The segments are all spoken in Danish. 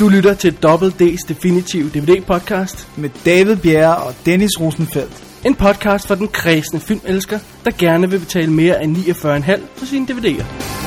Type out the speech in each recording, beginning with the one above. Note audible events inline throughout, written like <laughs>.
Du lytter til Double D's Definitive DVD podcast. med David Bjerre og Dennis Rosenfeldt. En podcast for den kredsende filmelsker, der gerne vil betale mere end 49,5 for sine DVD'er.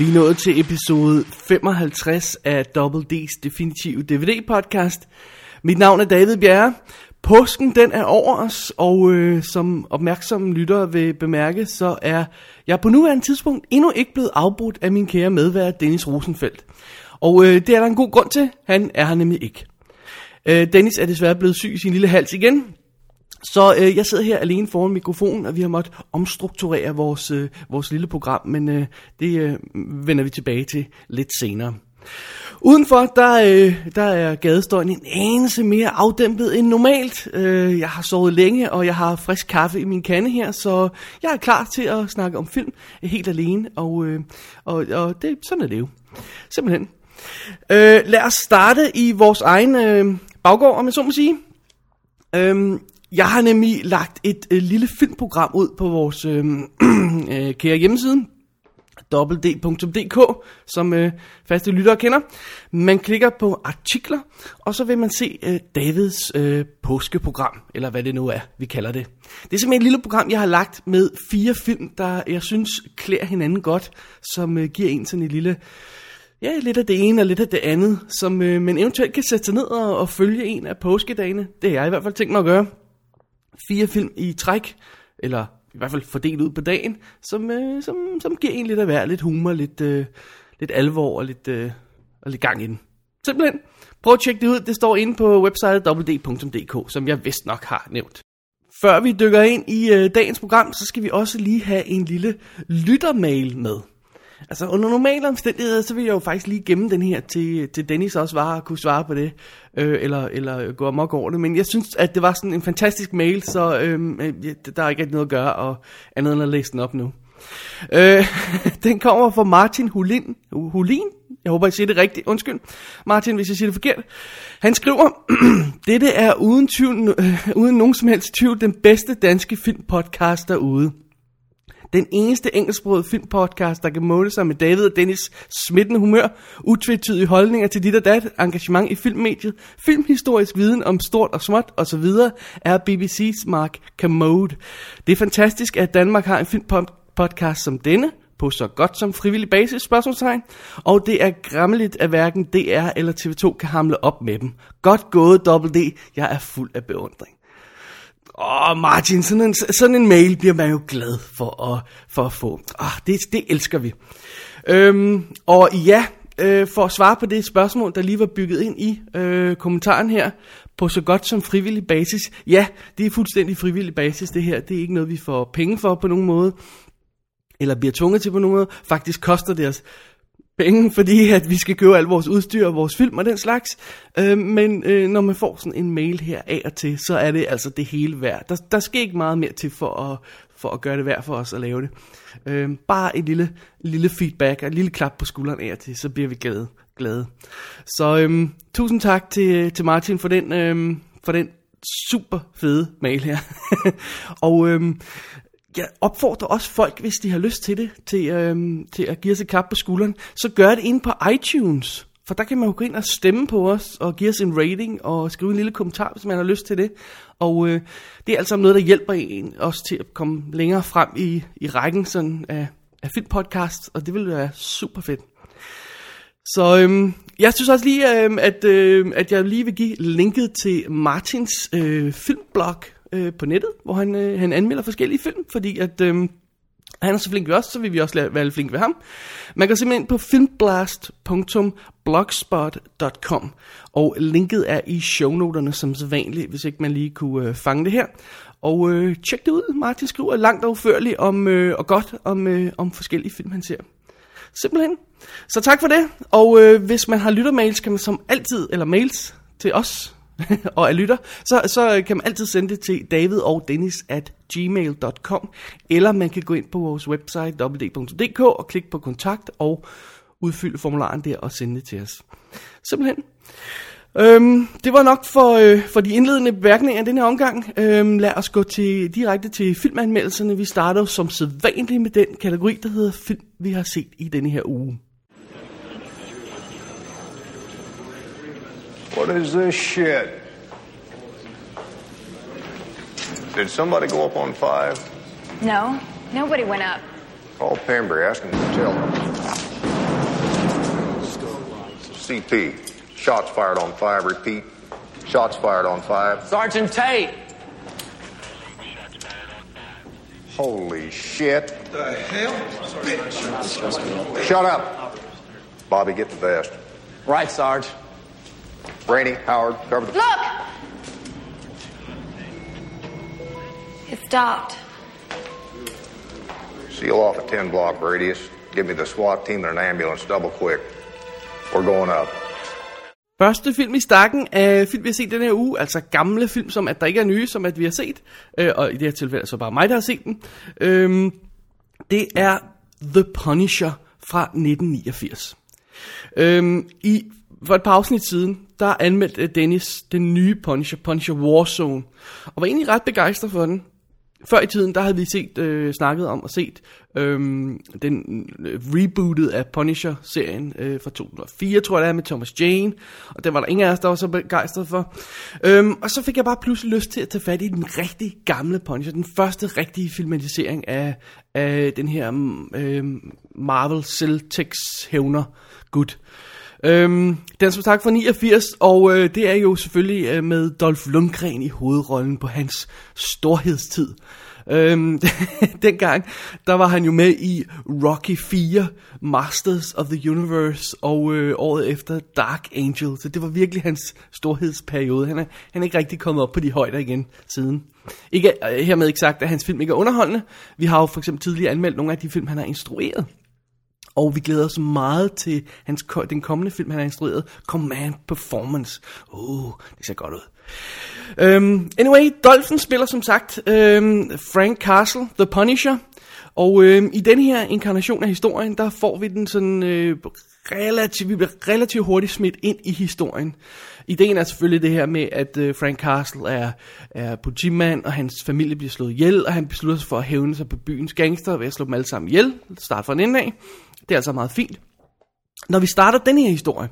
Vi er nået til episode 55 af Double D's Definitive DVD podcast. Mit navn er David Bjerre. Påsken den er over os, og øh, som opmærksomme lyttere vil bemærke, så er jeg på nuværende tidspunkt endnu ikke blevet afbrudt af min kære medvært Dennis Rosenfeldt. Og øh, det er der en god grund til. Han er her nemlig ikke. Øh, Dennis er desværre blevet syg i sin lille hals igen, så øh, jeg sidder her alene foran mikrofonen, og vi har måttet omstrukturere vores, øh, vores lille program, men øh, det øh, vender vi tilbage til lidt senere. Udenfor, der, øh, der er gadestøjen en anelse mere afdæmpet end normalt. Øh, jeg har sovet længe, og jeg har frisk kaffe i min kande her, så jeg er klar til at snakke om film helt alene, og, øh, og, og det, sådan er det jo. Simpelthen. Øh, lad os starte i vores egen øh, baggård, om jeg så må sige. Øhm, jeg har nemlig lagt et øh, lille filmprogram ud på vores øh, <clears throat> øh, kære hjemmeside, www.dk, som øh, faste lyttere kender. Man klikker på artikler, og så vil man se øh, Davids øh, påskeprogram, eller hvad det nu er, vi kalder det. Det er simpelthen et lille program, jeg har lagt med fire film, der jeg synes klæder hinanden godt, som øh, giver en sådan et lille... Ja, lidt af det ene og lidt af det andet, som øh, man eventuelt kan sætte sig ned og, og følge en af påskedagene. Det har jeg i hvert fald tænkt mig at gøre fire film i træk, eller i hvert fald fordelt ud på dagen, som, øh, som, som giver en lidt af hver, lidt humor, lidt, øh, lidt alvor og lidt, øh, og lidt gang i den. Simpelthen, prøv at tjekke det ud, det står inde på website www.dk, som jeg vist nok har nævnt. Før vi dykker ind i øh, dagens program, så skal vi også lige have en lille lyttermail med. Altså under normale omstændigheder, så vil jeg jo faktisk lige gemme den her til, til Dennis også var at kunne svare på det, øh, eller, eller gå amok over det. Men jeg synes, at det var sådan en fantastisk mail, så øhm, øh, der er ikke noget at gøre, og andet end at læse den op nu. Øh, <laughs> den kommer fra Martin Hulin. Hulin? Jeg håber, jeg siger det rigtigt. Undskyld, Martin, hvis jeg siger det forkert. Han skriver, <clears throat> dette er uden, tvivl, øh, uden nogen som helst tvivl den bedste danske filmpodcast derude. Den eneste engelsksprogede filmpodcast, der kan måle sig med David og Dennis smittende humør, utvetydige holdninger til dit og dat, engagement i filmmediet, filmhistorisk viden om stort og småt osv., er BBC's Mark Kermode. Det er fantastisk, at Danmark har en filmpodcast som denne, på så godt som frivillig basis, spørgsmålstegn. Og det er græmmeligt, at hverken DR eller TV2 kan hamle op med dem. Godt gået, WD. Jeg er fuld af beundring. Åh, Martin, sådan en, sådan en mail bliver man jo glad for at, for at få. Åh, det, det elsker vi. Øhm, og ja, øh, for at svare på det spørgsmål, der lige var bygget ind i øh, kommentaren her, på så godt som frivillig basis. Ja, det er fuldstændig frivillig basis det her. Det er ikke noget, vi får penge for på nogen måde, eller bliver tvunget til på nogen måde. Faktisk koster det os penge, fordi at vi skal købe alt vores udstyr og vores film og den slags. Øh, men øh, når man får sådan en mail her af og til, så er det altså det hele værd. Der, der skal ikke meget mere til for at, for at gøre det værd for os at lave det. Øh, bare et lille, lille feedback og et lille klap på skulderen af og til, så bliver vi glade. glade. Så øh, tusind tak til, til Martin for den, øh, for den super fede mail her. <laughs> og øh, jeg opfordrer også folk, hvis de har lyst til det, til, øhm, til at give os et kap på skulderen, så gør det ind på iTunes. For der kan man jo gå ind og stemme på os, og give os en rating, og skrive en lille kommentar, hvis man har lyst til det. Og øh, det er altså noget, der hjælper en også til at komme længere frem i, i rækken sådan af, af filmpodcast, og det vil være super fedt. Så øhm, jeg synes også lige, øhm, at, øhm, at jeg lige vil give linket til Martins øh, filmblog, øh, på nettet, hvor han, øh, han anmelder forskellige film, fordi at... Øh, han er så flink ved os, så vil vi også være flink ved ham. Man kan simpelthen ind på filmblast.blogspot.com, og linket er i shownoterne som så vanligt, hvis ikke man lige kunne øh, fange det her. Og øh, tjek det ud. Martin skriver langt og uførligt om, øh, og godt om, øh, om forskellige film, han ser. Simpelthen. Så tak for det. Og øh, hvis man har lyttermails, kan man som altid, eller mails til os, <laughs> og er lytter, så, så kan man altid sende det til david og dennis at gmail.com, eller man kan gå ind på vores website www.dk og klikke på kontakt og udfylde formularen der og sende det til os. Simpelthen. Øhm, det var nok for, øh, for de indledende bemærkninger i den her omgang. Øhm, lad os gå til, direkte til filmanmeldelserne. Vi starter som sædvanligt med den kategori, der hedder film, vi har set i denne her uge. What is this shit? Did somebody go up on five? No, nobody went up. Call Pembury, ask him to tell them. CP, shots fired on five, repeat. Shots fired on five. Sergeant Tate. Holy shit. The hell? Shut up. Bobby, get the vest. Right, Sarge. Rainey, Howard, cover the... Look! It stopped. Seal off a 10 block radius. Give me the SWAT team and an ambulance double quick. We're going up. Første film i stakken af film, vi har set den her uge, altså gamle film, som at der ikke er nye, som at vi har set, øh, og i det her tilfælde så bare mig, der har set den. Øhm, det er The Punisher fra 1989. Øhm, I for et par afsnit siden, der anmeldte Dennis den nye Punisher, Punisher Warzone, og var egentlig ret begejstret for den. Før i tiden, der havde vi set, øh, snakket om og set øh, den øh, rebootet af Punisher-serien øh, fra 2004, tror jeg det er, med Thomas Jane. Og det var der ingen af os, der var så begejstret for. Øhm, og så fik jeg bare pludselig lyst til at tage fat i den rigtig gamle Punisher. Den første rigtige filmatisering af, af den her øh, Marvel Celtics hævner gud. Øhm, den som sagt fra 89, og øh, det er jo selvfølgelig øh, med Dolph Lundgren i hovedrollen på hans storhedstid. Øhm, <laughs> dengang, der var han jo med i Rocky 4, Masters of the Universe, og øh, året efter Dark Angel. Så det var virkelig hans storhedsperiode. Han er, han er ikke rigtig kommet op på de højder igen siden. Ikke, øh, hermed ikke sagt, at hans film ikke er underholdende. Vi har jo for eksempel tidligere anmeldt nogle af de film, han har instrueret. Og vi glæder os meget til hans, den kommende film, han har instrueret, Command Performance. Uh, det ser godt ud. Um, anyway, Dolphin spiller som sagt um, Frank Castle, The Punisher. Og um, i den her inkarnation af historien, der får vi den sådan øh, uh, relativt, vi bliver relativt hurtigt smidt ind i historien. Ideen er selvfølgelig det her med, at uh, Frank Castle er, er politimand, og hans familie bliver slået ihjel, og han beslutter sig for at hævne sig på byens gangster ved at slå dem alle sammen ihjel. Start fra en ende af. Det er altså meget fint. Når vi starter den her historie,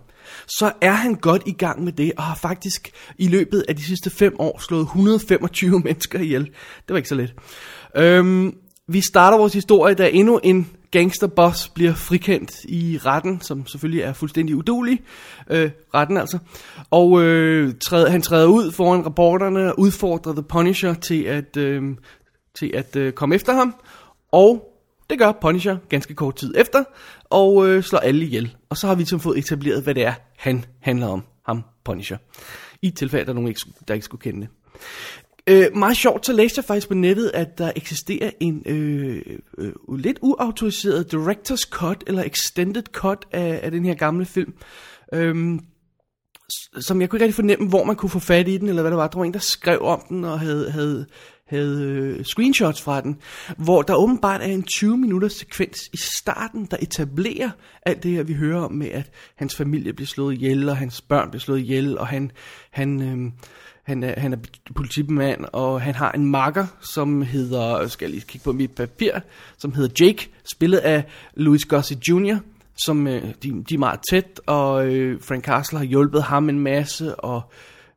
så er han godt i gang med det, og har faktisk i løbet af de sidste fem år slået 125 <laughs> mennesker ihjel. Det var ikke så let. Øhm, vi starter vores historie, da endnu en gangsterboss bliver frikendt i retten, som selvfølgelig er fuldstændig udulig. Øh, retten altså. Og øh, træder, han træder ud foran reporterne og udfordrer The Punisher til at, øh, til at øh, komme efter ham. Og det gør Punisher ganske kort tid efter, og øh, slår alle ihjel. Og så har vi ligesom fået etableret, hvad det er, han handler om, ham Punisher. I tilfælde, der er nogen, der ikke skulle kende det. Øh, meget sjovt, så læste jeg faktisk på nettet, at der eksisterer en øh, øh, lidt uautoriseret director's cut, eller extended cut af, af den her gamle film. Øhm, som jeg kunne ikke rigtig fornemme, hvor man kunne få fat i den, eller hvad det var. Der var en, der skrev om den, og havde, havde havde øh, screenshots fra den, hvor der åbenbart er en 20 minutters sekvens i starten, der etablerer alt det her, vi hører om med, at hans familie bliver slået ihjel, og hans børn bliver slået ihjel, og han, han, øh, han, er, han er politimand, og han har en makker, som hedder, skal jeg lige kigge på mit papir, som hedder Jake, spillet af Louis Gossett Jr., som øh, de, de er meget tæt, og øh, Frank Castle har hjulpet ham en masse, og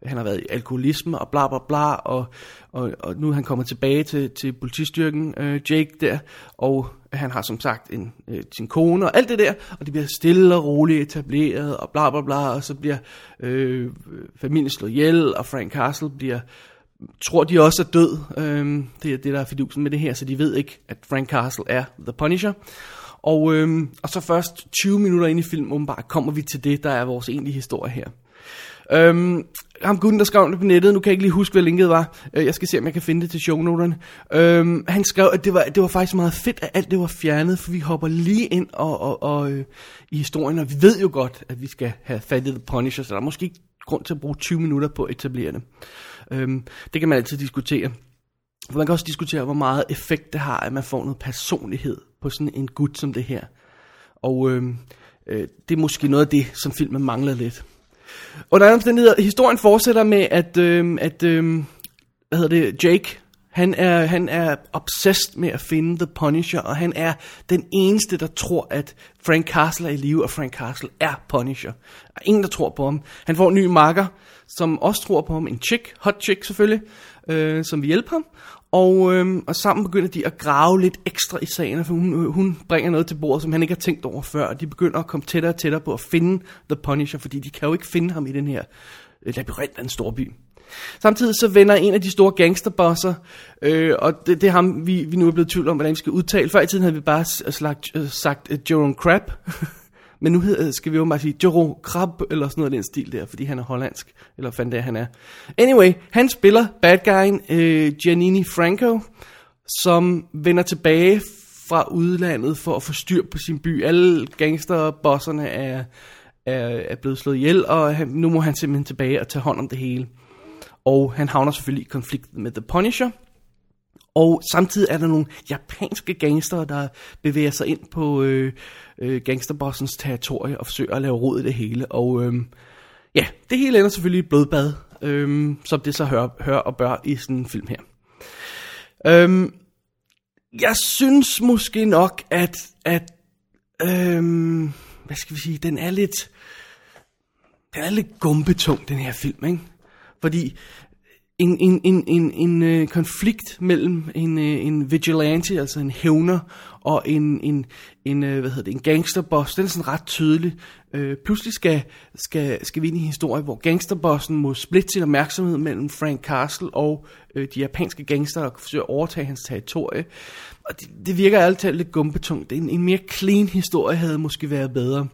han har været i alkoholisme og bla bla bla, og, og, og nu er han kommet tilbage til, til politistyrken, øh, Jake der, og han har som sagt en, øh, sin kone og alt det der, og det bliver stille og roligt etableret, og bla bla bla, og så bliver øh, familien slået ihjel, og Frank Castle bliver, tror de også er død, øh, det er det der er fidusen med det her, så de ved ikke, at Frank Castle er The Punisher, og, øhm, og så først 20 minutter ind i filmen, åbenbart, kommer vi til det, der er vores egentlige historie her. Øhm, ham gutten, der skrev det på nettet, nu kan jeg ikke lige huske, hvad linket var. Øh, jeg skal se, om jeg kan finde det til shownoterne. Øhm, han skrev, at det var, det var faktisk meget fedt, at alt det var fjernet, for vi hopper lige ind og, og, og, øh, i historien, og vi ved jo godt, at vi skal have fat i The Punisher, så der er måske ikke grund til at bruge 20 minutter på at etablere det. Øhm, det kan man altid diskutere. For Man kan også diskutere, hvor meget effekt det har, at man får noget personlighed på sådan en gut som det her. Og øh, øh, det er måske noget af det, som filmen mangler lidt. Under andre omstændigheder, historien fortsætter med, at, øh, at øh, hvad hedder det, Jake, han er, han er obsessed med at finde The Punisher, og han er den eneste, der tror, at Frank Castle er i live, og Frank Castle er Punisher. Der er ingen, der tror på ham. Han får en ny makker, som også tror på ham, en chick, hot chick selvfølgelig, øh, som vil hjælpe ham. Og, øh, og sammen begynder de at grave lidt ekstra i sagen, for hun, øh, hun bringer noget til bordet, som han ikke har tænkt over før. Og de begynder at komme tættere og tættere på at finde The Punisher, fordi de kan jo ikke finde ham i den her øh, labyrint af en stor by. Samtidig så vender en af de store gangsterbosser, øh, og det, det er ham, vi, vi nu er blevet tvivl om, hvordan vi skal udtale. Før i tiden havde vi bare sagt, øh, øh, sagt øh, Jerome Crab, <laughs> men nu hedder, skal vi jo bare sige Jerome Crab, eller sådan noget af den stil der, fordi han er hollandsk, eller fandt det han er. Anyway, han spiller bad guyen øh, Giannini Franco, som vender tilbage fra udlandet for at få styr på sin by. Alle gangsterbosserne er, er, er blevet slået ihjel, og han, nu må han simpelthen tilbage og tage hånd om det hele. Og han havner selvfølgelig i konflikt med The Punisher. Og samtidig er der nogle japanske gangster, der bevæger sig ind på øh, øh, gangsterbossens territorie og forsøger at lave rod i det hele. Og øh, ja, det hele ender selvfølgelig i blodbad, øhm, som det så hører, hører og bør i sådan en film her. Øhm, jeg synes måske nok, at, at øhm, hvad skal vi sige, den er lidt, den er lidt gumbetung, den her film, ikke? Fordi en, en, en, en, en øh, konflikt mellem en, øh, en vigilante, altså en hævner, og en, en, en, øh, hvad hedder det, en gangsterboss, den er sådan ret tydelig. Øh, pludselig skal, skal, skal vi ind i en historie, hvor gangsterbossen må splitte sin opmærksomhed mellem Frank Castle og øh, de japanske gangster, og forsøge at overtage hans territorie. Og det, det virker altid lidt gumpetungt. En, en mere clean historie havde måske været bedre.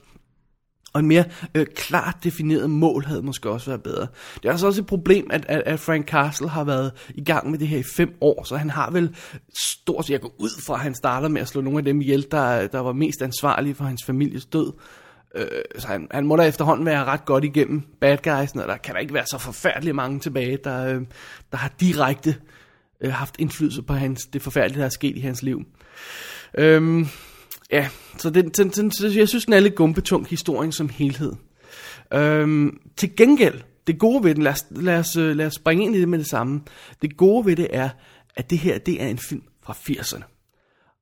Og en mere øh, klart defineret mål havde måske også været bedre. Det er altså også et problem, at, at, at Frank Castle har været i gang med det her i fem år, så han har vel stort set, jeg går ud fra, at han starter med at slå nogle af dem ihjel, der, der var mest ansvarlige for hans families død. Øh, så han, han må da efterhånden være ret godt igennem bad guys, og der kan der ikke være så forfærdeligt mange tilbage, der, øh, der har direkte øh, haft indflydelse på hans, det forfærdelige, der er sket i hans liv. Øh, Ja, så den, den, den, jeg synes, den er lidt gumpetung, historien som helhed. Øhm, til gengæld, det gode ved den, lad os, lad, os, øh, lad os springe ind i det med det samme. Det gode ved det er, at det her, det er en film fra 80'erne.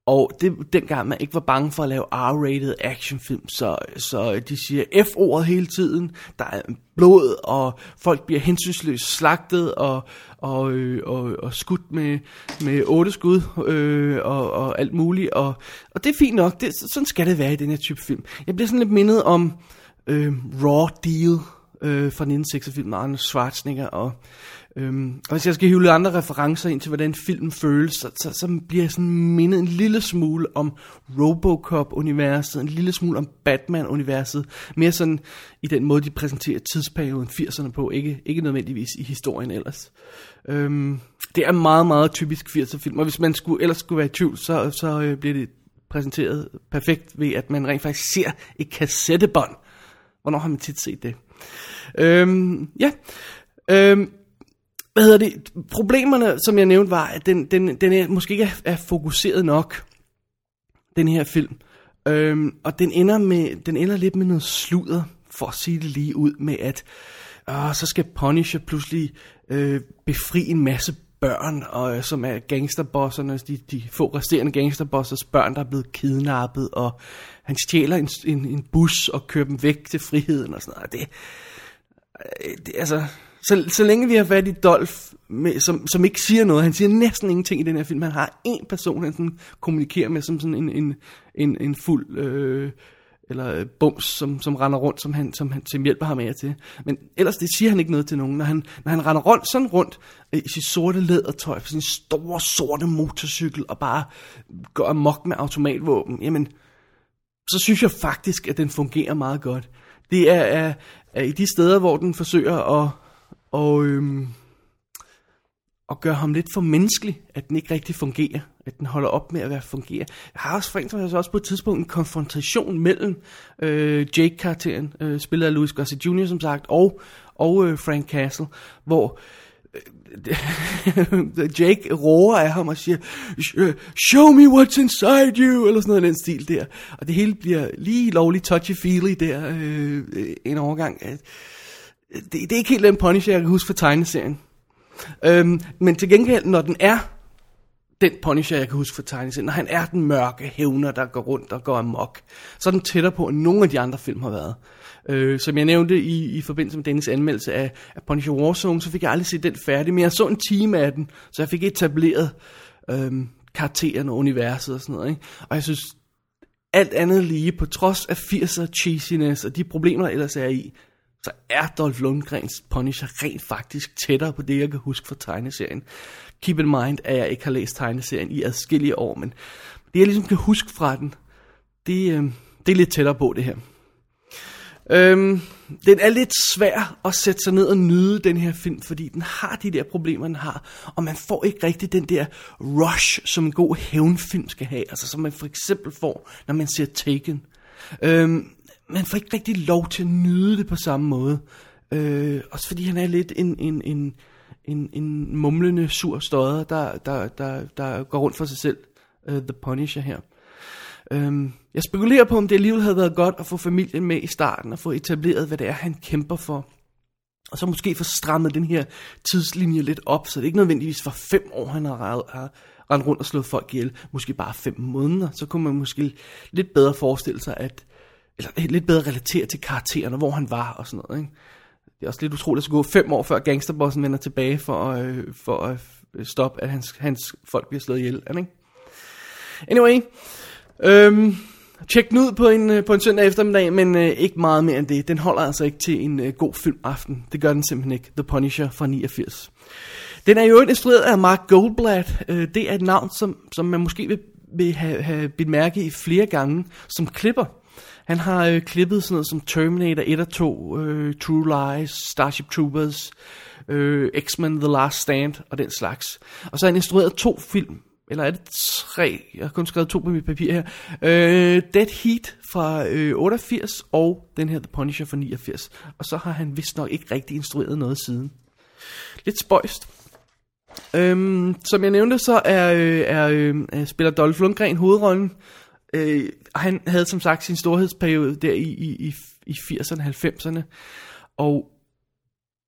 Og det dengang man ikke var bange for at lave R-rated actionfilm, så, så de siger F-ordet hele tiden, der er blod, og folk bliver hensynsløst slagtet, og, og, øh, og, og skudt med, med otte skud, øh, og, og alt muligt, og, og det er fint nok, det, sådan skal det være i den her type film. Jeg bliver sådan lidt mindet om øh, Raw Deal øh, fra 1986 med Arnold Schwarzenegger, og Øhm, og hvis jeg skal hive lidt andre referencer ind til, hvordan filmen føles, så, så, så bliver jeg sådan mindet en lille smule om Robocop-universet, en lille smule om Batman-universet, mere sådan i den måde, de præsenterer tidsperioden 80'erne på, ikke, ikke nødvendigvis i historien ellers. Øhm, det er meget, meget typisk 80'er-film, og hvis man skulle, ellers skulle være i tvivl, så, så øh, bliver det præsenteret perfekt ved, at man rent faktisk ser et kassettebånd. Hvornår har man tit set det? Øhm, ja, øhm, hvad hedder det, problemerne, som jeg nævnte, var, at den, den, den er, måske ikke er, er fokuseret nok, den her film. Øhm, og den ender, med, den ender lidt med noget sludder, for at sige det lige ud, med at øh, så skal Punisher pludselig øh, befri en masse børn, og, øh, som er gangsterbossernes, altså de, de få resterende gangsterbossers børn, der er blevet kidnappet, og han stjæler en, en, en bus og kører dem væk til friheden og sådan noget. Det, øh, det, altså, så, så længe vi har fat i Dolph, med, som, som ikke siger noget, han siger næsten ingenting i den her film, han har en person, han sådan kommunikerer med, som sådan en, en, en, en fuld, øh, eller øh, bums, som, som render rundt, som, han, som, han, som hjælper ham af til. Men ellers det siger han ikke noget til nogen. Når han, når han render rundt, sådan rundt øh, i sit sorte lædertøj, på sin store sorte motorcykel, og bare går amok med automatvåben, jamen, så synes jeg faktisk, at den fungerer meget godt. Det er, er er i de steder, hvor den forsøger at, og, øhm, og gøre ham lidt for menneskelig, at den ikke rigtig fungerer, at den holder op med at være fungere. Jeg har også frænt også på et tidspunkt en konfrontation mellem øh, Jake-karakteren, øh, spillet af Louis Gossett Jr., som sagt, og, og øh, Frank Castle, hvor øh, <laughs> Jake roer af ham og siger, show me what's inside you, eller sådan noget den stil der. Og det hele bliver lige lovligt touchy-feely der, øh, en overgang. Det, det er ikke helt den Punisher, jeg kan huske fra tegneserien. Øhm, men til gengæld, når den er den Punisher, jeg kan huske fra tegneserien, når han er den mørke hævner, der går rundt og går amok, så er den tættere på, end nogle af de andre film har været. Øh, som jeg nævnte i, i forbindelse med Dennis anmeldelse af, af Punisher Warzone, så fik jeg aldrig set den færdig, men jeg så en time af den, så jeg fik etableret øhm, karakteren og universet og sådan noget. Ikke? Og jeg synes, alt andet lige, på trods af 80'er cheesiness og de problemer, der ellers er i, så er Dolph Lundgrens Punisher rent faktisk tættere på det, jeg kan huske fra tegneserien. Keep in mind, at jeg ikke har læst tegneserien i adskillige år, men det jeg ligesom kan huske fra den, det, øh, det er lidt tættere på det her. Øhm, den er lidt svær at sætte sig ned og nyde den her film, fordi den har de der problemer, den har. Og man får ikke rigtig den der rush, som en god hævnfilm skal have. Altså som man for eksempel får, når man ser Taken. Øhm, man får ikke rigtig lov til at nyde det på samme måde. Øh, også fordi han er lidt en, en, en, en, en mumlende, sur støder, der, der, der, der går rundt for sig selv. Uh, The Punisher her. Øhm, jeg spekulerer på, om det alligevel havde været godt at få familien med i starten, og få etableret, hvad det er, han kæmper for. Og så måske få strammet den her tidslinje lidt op, så det ikke nødvendigvis var fem år, han har, har rendt rundt og slået folk ihjel. Måske bare fem måneder. Så kunne man måske lidt bedre forestille sig, at eller øh, lidt bedre relatere til karaktererne, hvor han var og sådan noget. Ikke? Det er også lidt utroligt at skulle gå fem år før gangsterbossen vender tilbage for, øh, for at øh, stoppe, at hans, hans folk bliver slået ihjel. Ikke? Anyway, øhm, tjek den ud på en, øh, på en søndag eftermiddag, men øh, ikke meget mere end det. Den holder altså ikke til en øh, god filmaften. Det gør den simpelthen ikke. The Punisher fra 89. Den er jo instrueret af Mark Goldblatt. Øh, det er et navn, som, som man måske vil, vil have, have bemærket i flere gange som klipper. Han har øh, klippet sådan noget som Terminator 1 og 2, øh, True Lies, Starship Troopers, øh, X-Men The Last Stand og den slags. Og så har han instrueret to film, eller er det tre? Jeg har kun skrevet to på mit papir her. Øh, Dead Heat fra øh, 88 og den her The Punisher fra 89. Og så har han vist nok ikke rigtig instrueret noget siden. Lidt spøjst. Øhm, som jeg nævnte, så er, øh, er øh, spiller Dolph Lundgren hovedrollen. Øh, han havde som sagt sin storhedsperiode der i, i, i, i 80'erne, 90'erne. Og,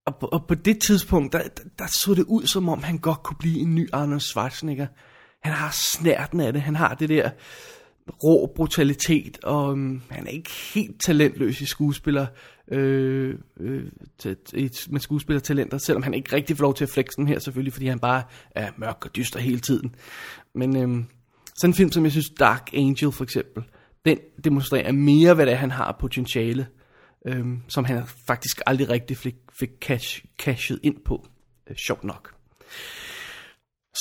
og, og på det tidspunkt, der, der, der så det ud som om, han godt kunne blive en ny Arnold Schwarzenegger. Han har snærten af det. Han har det der rå brutalitet, og um, han er ikke helt talentløs i skuespiller, øh, øh, med skuespillertalenter, selvom han ikke rigtig får lov til at flexe den her selvfølgelig, fordi han bare er mørk og dyster hele tiden. Men øh, sådan en film, som jeg synes, Dark Angel for eksempel, den demonstrerer mere, hvad det er, han har potentiale, øhm, som han faktisk aldrig rigtig fik, fik cash, cashet ind på. Øh, sjovt nok.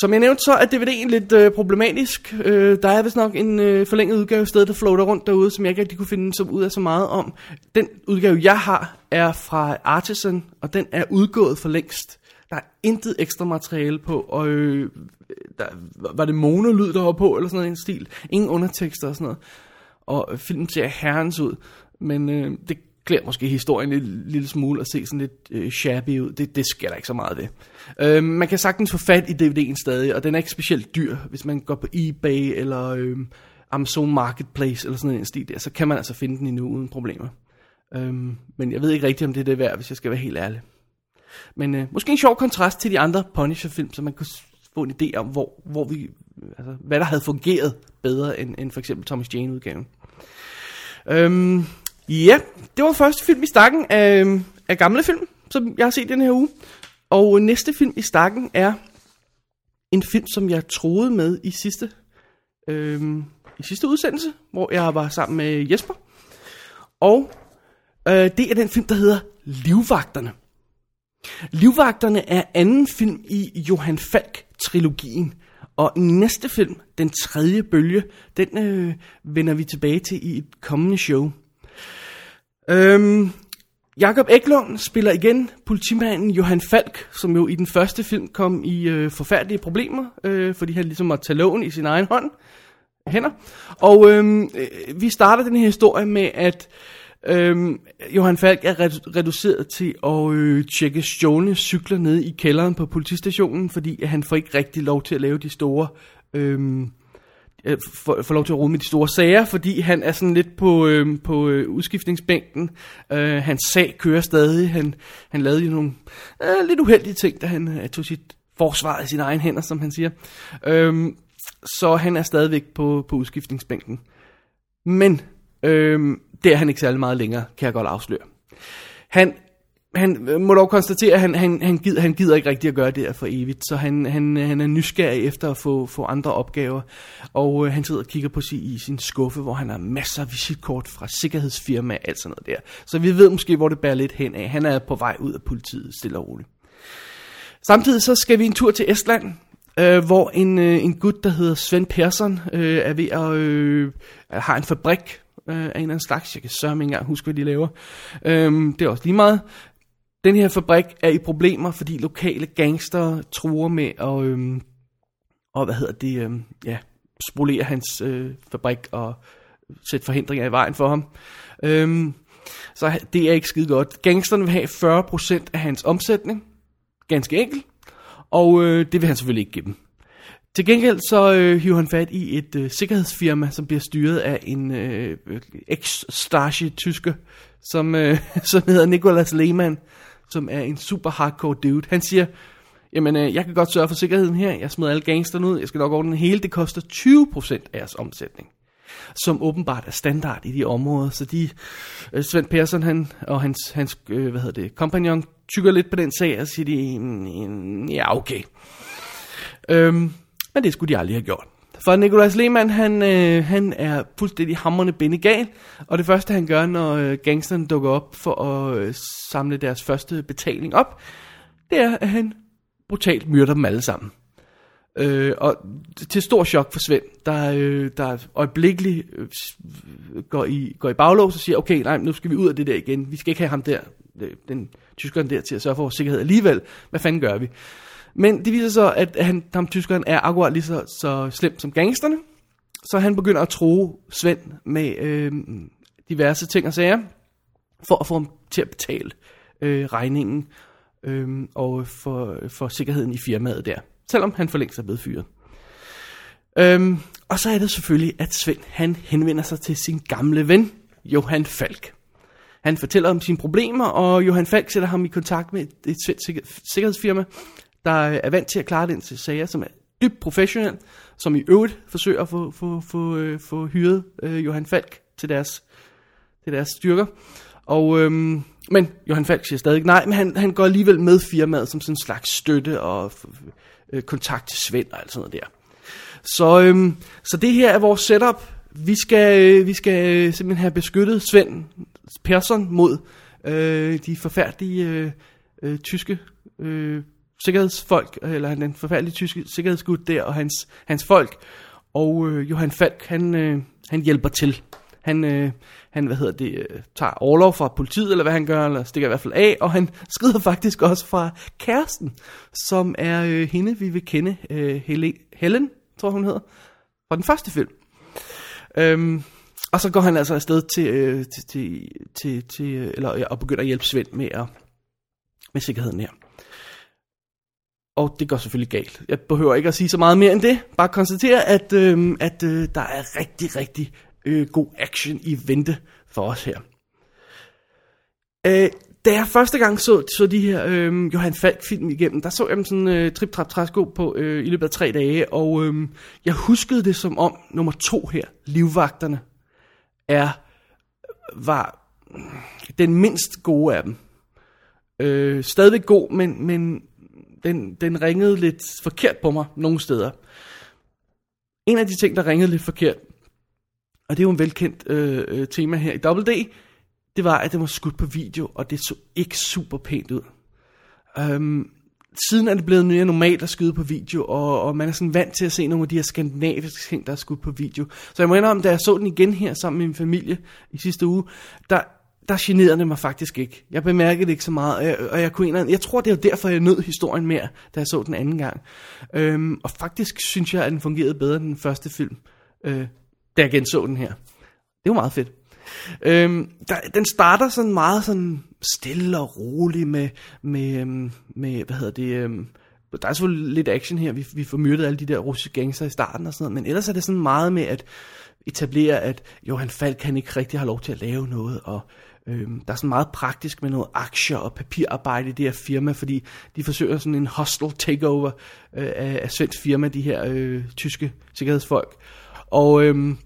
Som jeg nævnte, så er DVD'en lidt øh, problematisk. Øh, der er vist nok en øh, forlænget udgave sted, der floater rundt derude, som jeg ikke rigtig kunne finde så ud af så meget om. Den udgave, jeg har, er fra Artisan, og den er udgået for længst. Der er intet ekstra materiale på, og øh, der, var det monolyd, der var på, eller sådan noget en stil. Ingen undertekster og sådan noget. Og øh, filmen ser herrens ud, men øh, det klæder måske historien en lille smule at se sådan lidt øh, shabby ud. Det, det sker der ikke så meget ved. Øh, man kan sagtens få fat i DVD'en stadig, og den er ikke specielt dyr. Hvis man går på eBay eller øh, Amazon Marketplace eller sådan en stil der, så kan man altså finde den endnu uden problemer. Øh, men jeg ved ikke rigtigt, om det er det værd, hvis jeg skal være helt ærlig. Men øh, måske en sjov kontrast til de andre Punisher-film, så man kunne få en idé om, hvor, hvor vi, altså, hvad der havde fungeret bedre end, end for eksempel Thomas Jane-udgaven. Øhm, ja, det var første film i stakken af, af gamle film, som jeg har set den her uge. Og næste film i stakken er en film, som jeg troede med i sidste, øhm, i sidste udsendelse, hvor jeg var sammen med Jesper. Og øh, det er den film, der hedder Livvagterne. Livvagterne er anden film i Johan Falk trilogien. Og næste film, den tredje bølge, den øh, vender vi tilbage til i et kommende show. Øhm, Jakob Eklund spiller igen politimanden Johan Falk, som jo i den første film kom i øh, forfærdelige problemer, øh, fordi han ligesom måtte tage loven i sin egen hånd, hænder. Og øh, øh, vi starter den her historie med, at Øhm, Johan Falk er redu- reduceret til at øh, tjekke stjålne cykler nede i kælderen på politistationen, fordi han får ikke rigtig lov til at lave de store... Øhm, øh, får, får lov til at rode med de store sager, fordi han er sådan lidt på, øh, på øh, udskiftningsbænken. Øh, hans sag kører stadig. Han, han lavede jo nogle øh, lidt uheldige ting, da han øh, tog sit forsvar i sine egne hænder, som han siger. Øh, så han er stadigvæk på, på udskiftningsbænken. Men øh, det er han ikke særlig meget længere, kan jeg godt afsløre. Han han øh, må dog konstatere, at han, han, han, gider, han gider ikke rigtig at gøre det her for evigt, så han, han, han er nysgerrig efter at få, få andre opgaver, og øh, han sidder og kigger på sig i sin skuffe, hvor han har masser af visitkort fra sikkerhedsfirma og alt sådan noget der. Så vi ved måske, hvor det bærer lidt hen af. Han er på vej ud af politiet, stille og roligt. Samtidig så skal vi en tur til Estland, øh, hvor en, øh, en gut, der hedder Svend Persson, øh, er ved at øh, har en fabrik øh, af en eller anden slags. Jeg kan sørge ikke engang huske, hvad de laver. Øhm, det er også lige meget. Den her fabrik er i problemer, fordi lokale gangster truer med at, øhm, og hvad hedder det, øhm, ja, spolere hans øh, fabrik og sætte forhindringer i vejen for ham. Øhm, så det er ikke skide godt. Gangsterne vil have 40% af hans omsætning, ganske enkelt, og øh, det vil han selvfølgelig ikke give dem. Til gengæld så øh, hiver han fat i et øh, sikkerhedsfirma, som bliver styret af en øh, ex-Stasi-tysker, som, øh, <laughs> som hedder Nikolas Lehmann, som er en super hardcore dude. Han siger, jamen øh, jeg kan godt sørge for sikkerheden her, jeg smider alle gangsterne ud, jeg skal nok ordne det hele, det koster 20% af jeres omsætning. Som åbenbart er standard i de områder, så de, øh, Svend Persson han, og hans, hans øh, hvad hedder det, kompagnon, tykker lidt på den sag, og siger de, mm, ja okay. Øhm, men det skulle de aldrig have gjort. For Nicolas Lehmann, han, øh, han er fuldstændig hammerne bindegal, og det første han gør, når øh, gangsterne dukker op for at øh, samle deres første betaling op, det er, at han brutalt myrder dem alle sammen. Øh, og til stor chok for Svend, der, øh, der øjeblikkeligt øh, går, i, går i baglås og siger, okay, nej, nu skal vi ud af det der igen. Vi skal ikke have ham der, øh, den tyskeren der til at sørge for vores sikkerhed alligevel. Hvad fanden gør vi? Men det viser så, at han, ham tyskeren er akkurat lige så, så slem som gangsterne. Så han begynder at tro Svend med øh, diverse ting og sager, for at få ham til at betale øh, regningen øh, og for, for sikkerheden i firmaet der. Selvom han for længst er blevet fyret. Øhm, og så er det selvfølgelig, at Svend han henvender sig til sin gamle ven, Johan Falk. Han fortæller om sine problemer, og Johan Falk sætter ham i kontakt med et svensk sikkerhedsfirma, der er vant til at klare den til sager, som er dybt professionel, som i øvrigt forsøger at få, få, få, øh, få hyret øh, Johan Falk til deres, til deres styrker. Og, øhm, men Johan Falk siger stadig nej, men han, han går alligevel med firmaet som sådan en slags støtte og øh, kontakt til Svend og alt sådan noget der. Så, øhm, så det her er vores setup. Vi skal, øh, vi skal øh, simpelthen have beskyttet Svend Persson mod øh, de forfærdelige øh, øh, tyske øh, sikkerhedsfolk, eller den forfærdelige tyske sikkerhedsgud der, og hans, hans folk. Og øh, Johan Falk, han, øh, han hjælper til. Han, øh, han hvad hedder det, øh, tager overlov fra politiet, eller hvad han gør, eller stikker i hvert fald af, og han <laughs> skrider faktisk også fra kæresten, som er øh, hende, vi vil kende, øh, Helen, Helen, tror hun hedder, fra den første film. Øhm, og så går han altså afsted til, øh, til, til, til, til eller, ja, og begynder at hjælpe Svend med, at, med sikkerheden her. Og det går selvfølgelig galt. Jeg behøver ikke at sige så meget mere end det. Bare konstatere, at, øh, at øh, der er rigtig, rigtig øh, god action i vente for os her. Øh, da jeg første gang så, så de her øh, Johan Falk-film igennem, der så jeg dem sådan øh, trip trap træsko på øh, i løbet af tre dage, og øh, jeg huskede det som om nummer to her, Livvagterne, er var den mindst gode af dem. Øh, stadig god, men, men den, den ringede lidt forkert på mig nogle steder. En af de ting, der ringede lidt forkert, og det er jo en velkendt øh, øh tema her i Double D, det var, at det var skudt på video, og det så ikke super pænt ud. Øhm, siden er det blevet mere normalt at skyde på video, og, og man er sådan vant til at se nogle af de her skandinaviske ting, der er skudt på video. Så jeg må indrømme, da jeg så den igen her sammen med min familie i sidste uge, der, der generede det mig faktisk ikke. Jeg bemærkede det ikke så meget, og jeg, og jeg, kunne en jeg tror, det er derfor, jeg nød historien mere, da jeg så den anden gang. Øhm, og faktisk synes jeg, at den fungerede bedre end den første film, øh, da jeg genså den her. Det var meget fedt. Øhm, der, den starter sådan meget sådan stille og rolig med, med, øhm, med hvad hedder det, øhm, der er selvfølgelig lidt action her, vi, vi får myrdet alle de der russiske gangster i starten og sådan noget, men ellers er det sådan meget med at etablere, at Johan Falk kan ikke rigtig har lov til at lave noget, og øhm, der er sådan meget praktisk med noget aktier og papirarbejde i det her firma, fordi de forsøger sådan en hostile takeover øh, af, af svensk firma, de her øh, tyske sikkerhedsfolk. Og øhm,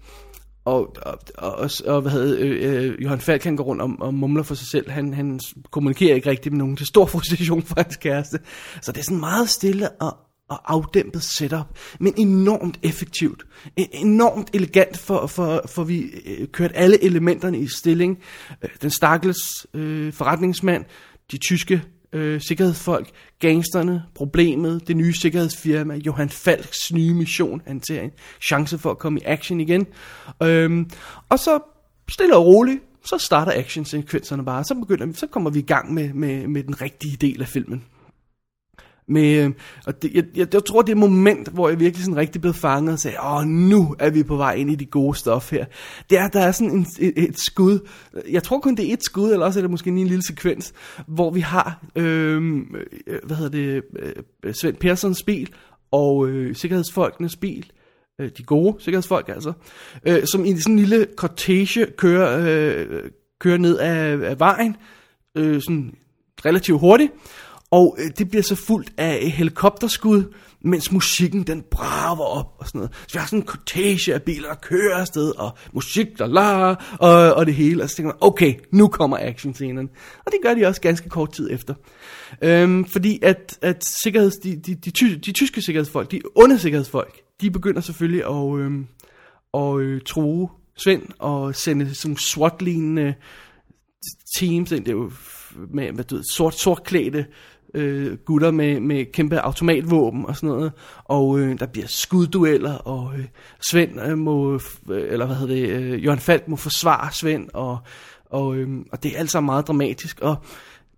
og, og, og, og hvad hedder øh, øh, Johan Falk han går rundt og, og mumler for sig selv. Han, han kommunikerer ikke rigtigt med nogen til stor frustration for hans kæreste. Så det er sådan meget stille og, og afdæmpet setup, men enormt effektivt. E- enormt elegant, for, for, for vi øh, kørte alle elementerne i stilling. Øh, den stakkels øh, forretningsmand, de tyske øh, sikkerhedsfolk, gangsterne, problemet, det nye sikkerhedsfirma, Johan Falks nye mission, han ser en chance for at komme i action igen. Øhm, og så stille og roligt, så starter actionsekvenserne bare, så, begynder vi, så kommer vi i gang med, med, med den rigtige del af filmen. Med, øh, og det, jeg, jeg, jeg tror, det er et moment, hvor jeg virkelig sådan rigtig blev fanget og sagde, åh, nu er vi på vej ind i de gode stof her. Det er, der er sådan en, et, et skud, jeg tror kun det er et skud, eller også er det måske lige en lille sekvens, hvor vi har, øhm, øh, hvad hedder det, øh, Svend Perssons bil, og øh, sikkerhedsfolkenes bil, øh, de gode sikkerhedsfolk altså, øh, som i sådan en lille cortege kører, øh, kører ned af, af vejen, øh, sådan relativt hurtigt, og øh, det bliver så fuldt af øh, helikopterskud, mens musikken den braver op og sådan noget. Så vi har sådan en cortege af biler, der kører afsted, og musik, der la, og, og det hele. Og så tænker man, okay, nu kommer actionscenen. Og det gør de også ganske kort tid efter. Øhm, fordi at, at sikkerheds, de, de, de, ty, de tyske sikkerhedsfolk, de onde sikkerhedsfolk, de begynder selvfølgelig at, øhm, at øh, true Svend og sende sådan SWAT-lignende teams ind. Det er jo med, med du ved, sort, sortklædte øh, gutter med, med kæmpe automatvåben og sådan noget, og øh, der bliver skuddueller, og øh, Svend øh, må, øh, eller hvad hedder det, øh, Jørgen Falk må forsvare Svend, og, og, øh, og det er alt sammen meget dramatisk, og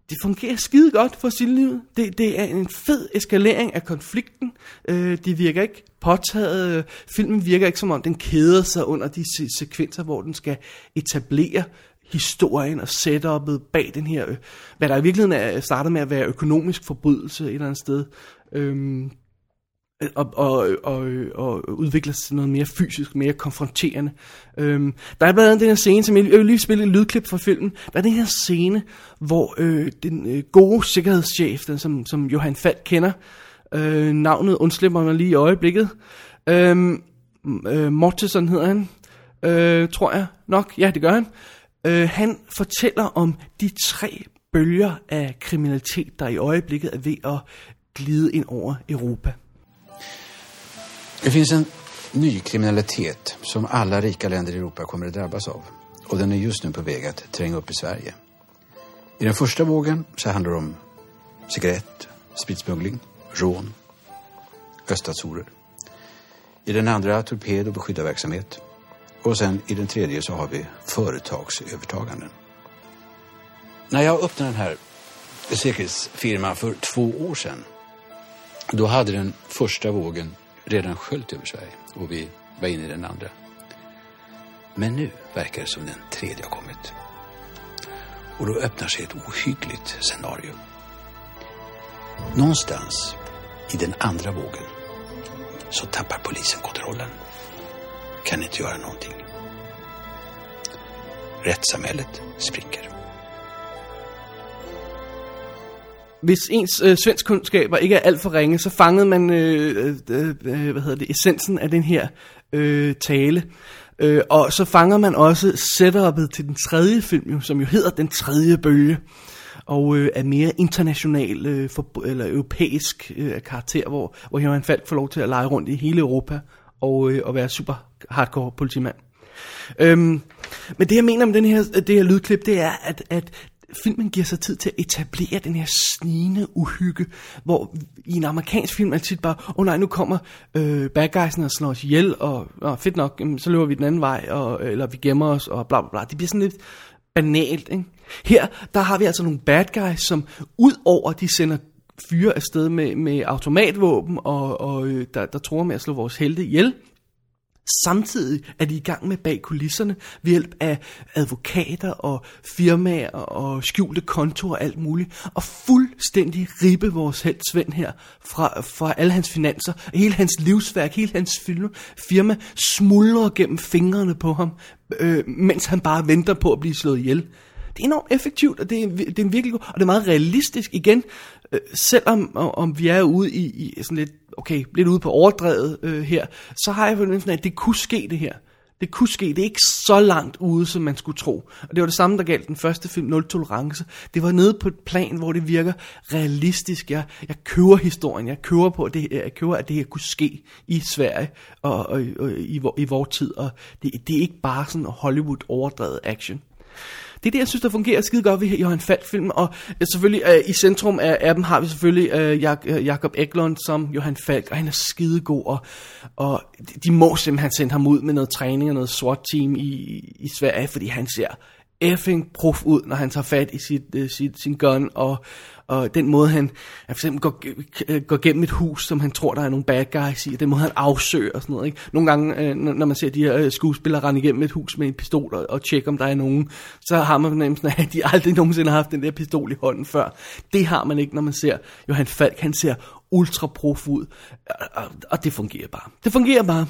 det fungerer skide godt for liv. Det, det er en fed eskalering af konflikten. Øh, de virker ikke påtaget. Øh, filmen virker ikke som om, den keder sig under de sekvenser, hvor den skal etablere historien og setupet bag den her, øh, hvad der i virkeligheden er startet med at være økonomisk forbrydelse et eller andet sted, øhm, og, og, og, og udvikler sig til noget mere fysisk, mere konfronterende. Øhm, der er blandt andet den her scene, som jeg, jeg vil lige spille en lydklip fra filmen, der er den her scene, hvor øh, den øh, gode sikkerhedschef, den, som, som Johan Falk kender, øh, navnet undslipper mig lige i øjeblikket, øh, øh, Mortensen hedder han, øh, tror jeg nok, ja det gør han, Øh, han fortæller om de tre bølger af kriminalitet, der i øjeblikket er ved at glide ind over Europa. Det finns en ny kriminalitet som alla rika länder i Europa kommer att drabbas av. Och den är just nu på väg att tränga upp i Sverige. I den första vågen så handlar det om cigarett, spritsmuggling, rån, öststatsorer. I den andra torped och beskyddarverksamhet och sen i den tredje så har vi företagsövertaganden. När jag öppnade den här säkerhetsfirman för två år sedan, då hade den första vågen redan sköljt över Sverige och vi var inne i den andra. Men nu verkar det som den tredje har kommit. Och då öppnar sig ett ohyggligt scenario. Någonstans i den andra vågen så tappar polisen kontrollen kan inte göra någonting. Rättssamhället spricker. Hvis ens øh, svensk kunskaber ikke er alt for ringe, så fangede man øh, øh, øh, hvad hedder det, essensen af den her øh, tale. Øh, og så fanger man også setupet til den tredje film, jo, som jo hedder Den tredje bølge og øh, er mere international øh, for, eller europæisk øh, karakter, hvor, hvor Johan Falk får lov til at lege rundt i hele Europa og, øh, og være super hardcore politimand. Øhm, men det jeg mener med den her, det her lydklip, det er, at, at filmen giver sig tid til at etablere den her snigende uhygge, hvor i en amerikansk film er det tit bare, åh oh nej, nu kommer øh, bad guys'en og slår os ihjel, og og fedt nok, så løber vi den anden vej, og, eller vi gemmer os, og bla bla bla. Det bliver sådan lidt banalt, ikke? Her, der har vi altså nogle bad guys, som ud over de sender fyre afsted med, med automatvåben, og, og øh, der, der tror med at slå vores helte ihjel. Samtidig er de i gang med bag kulisserne ved hjælp af advokater og firmaer og skjulte kontorer og alt muligt. Og fuldstændig ribe vores held Svend her fra, fra alle hans finanser, hele hans livsværk, hele hans firma smuldrer gennem fingrene på ham, øh, mens han bare venter på at blive slået ihjel. Det er enormt effektivt, og det er, det er virkelig godt, og det er meget realistisk igen, øh, selvom om vi er ude i, i sådan lidt, okay, lidt ude på overdrevet øh, her, så har jeg fornemmelsen af, at det kunne ske det her. Det kunne ske, det er ikke så langt ude, som man skulle tro. Og det var det samme, der galt den første film, Nul Tolerance. Det var nede på et plan, hvor det virker realistisk. Jeg, jeg kører historien, jeg kører på, at det, jeg kører, at det her kunne ske i Sverige og, og, og i, i vores tid. Og det, det er ikke bare sådan Hollywood overdrevet action. Det er det, jeg synes, der fungerer skide godt ved Johan Falk-film, og øh, selvfølgelig øh, i centrum af, af dem har vi selvfølgelig øh, Jak- øh, Jakob Eklund som Johan Falk, og han er skide god, og, og de må simpelthen sende ham ud med noget træning og noget SWAT-team i, i Sverige, fordi han ser effing prof ud, når han tager fat i sit, øh, sit, sin gun, og, og den måde han, for eksempel går, øh, går gennem et hus, som han tror, der er nogle bad guys i, og den måde han afsøger og sådan noget. Ikke? Nogle gange, øh, når man ser de her øh, skuespillere rende igennem et hus med en pistol og, og tjekke, om der er nogen, så har man fornemmelsen af, at de aldrig <laughs> nogensinde har haft den der pistol i hånden før. Det har man ikke, når man ser Johan Falk, han ser ultra prof ud, og, og, og det fungerer bare. Det fungerer bare.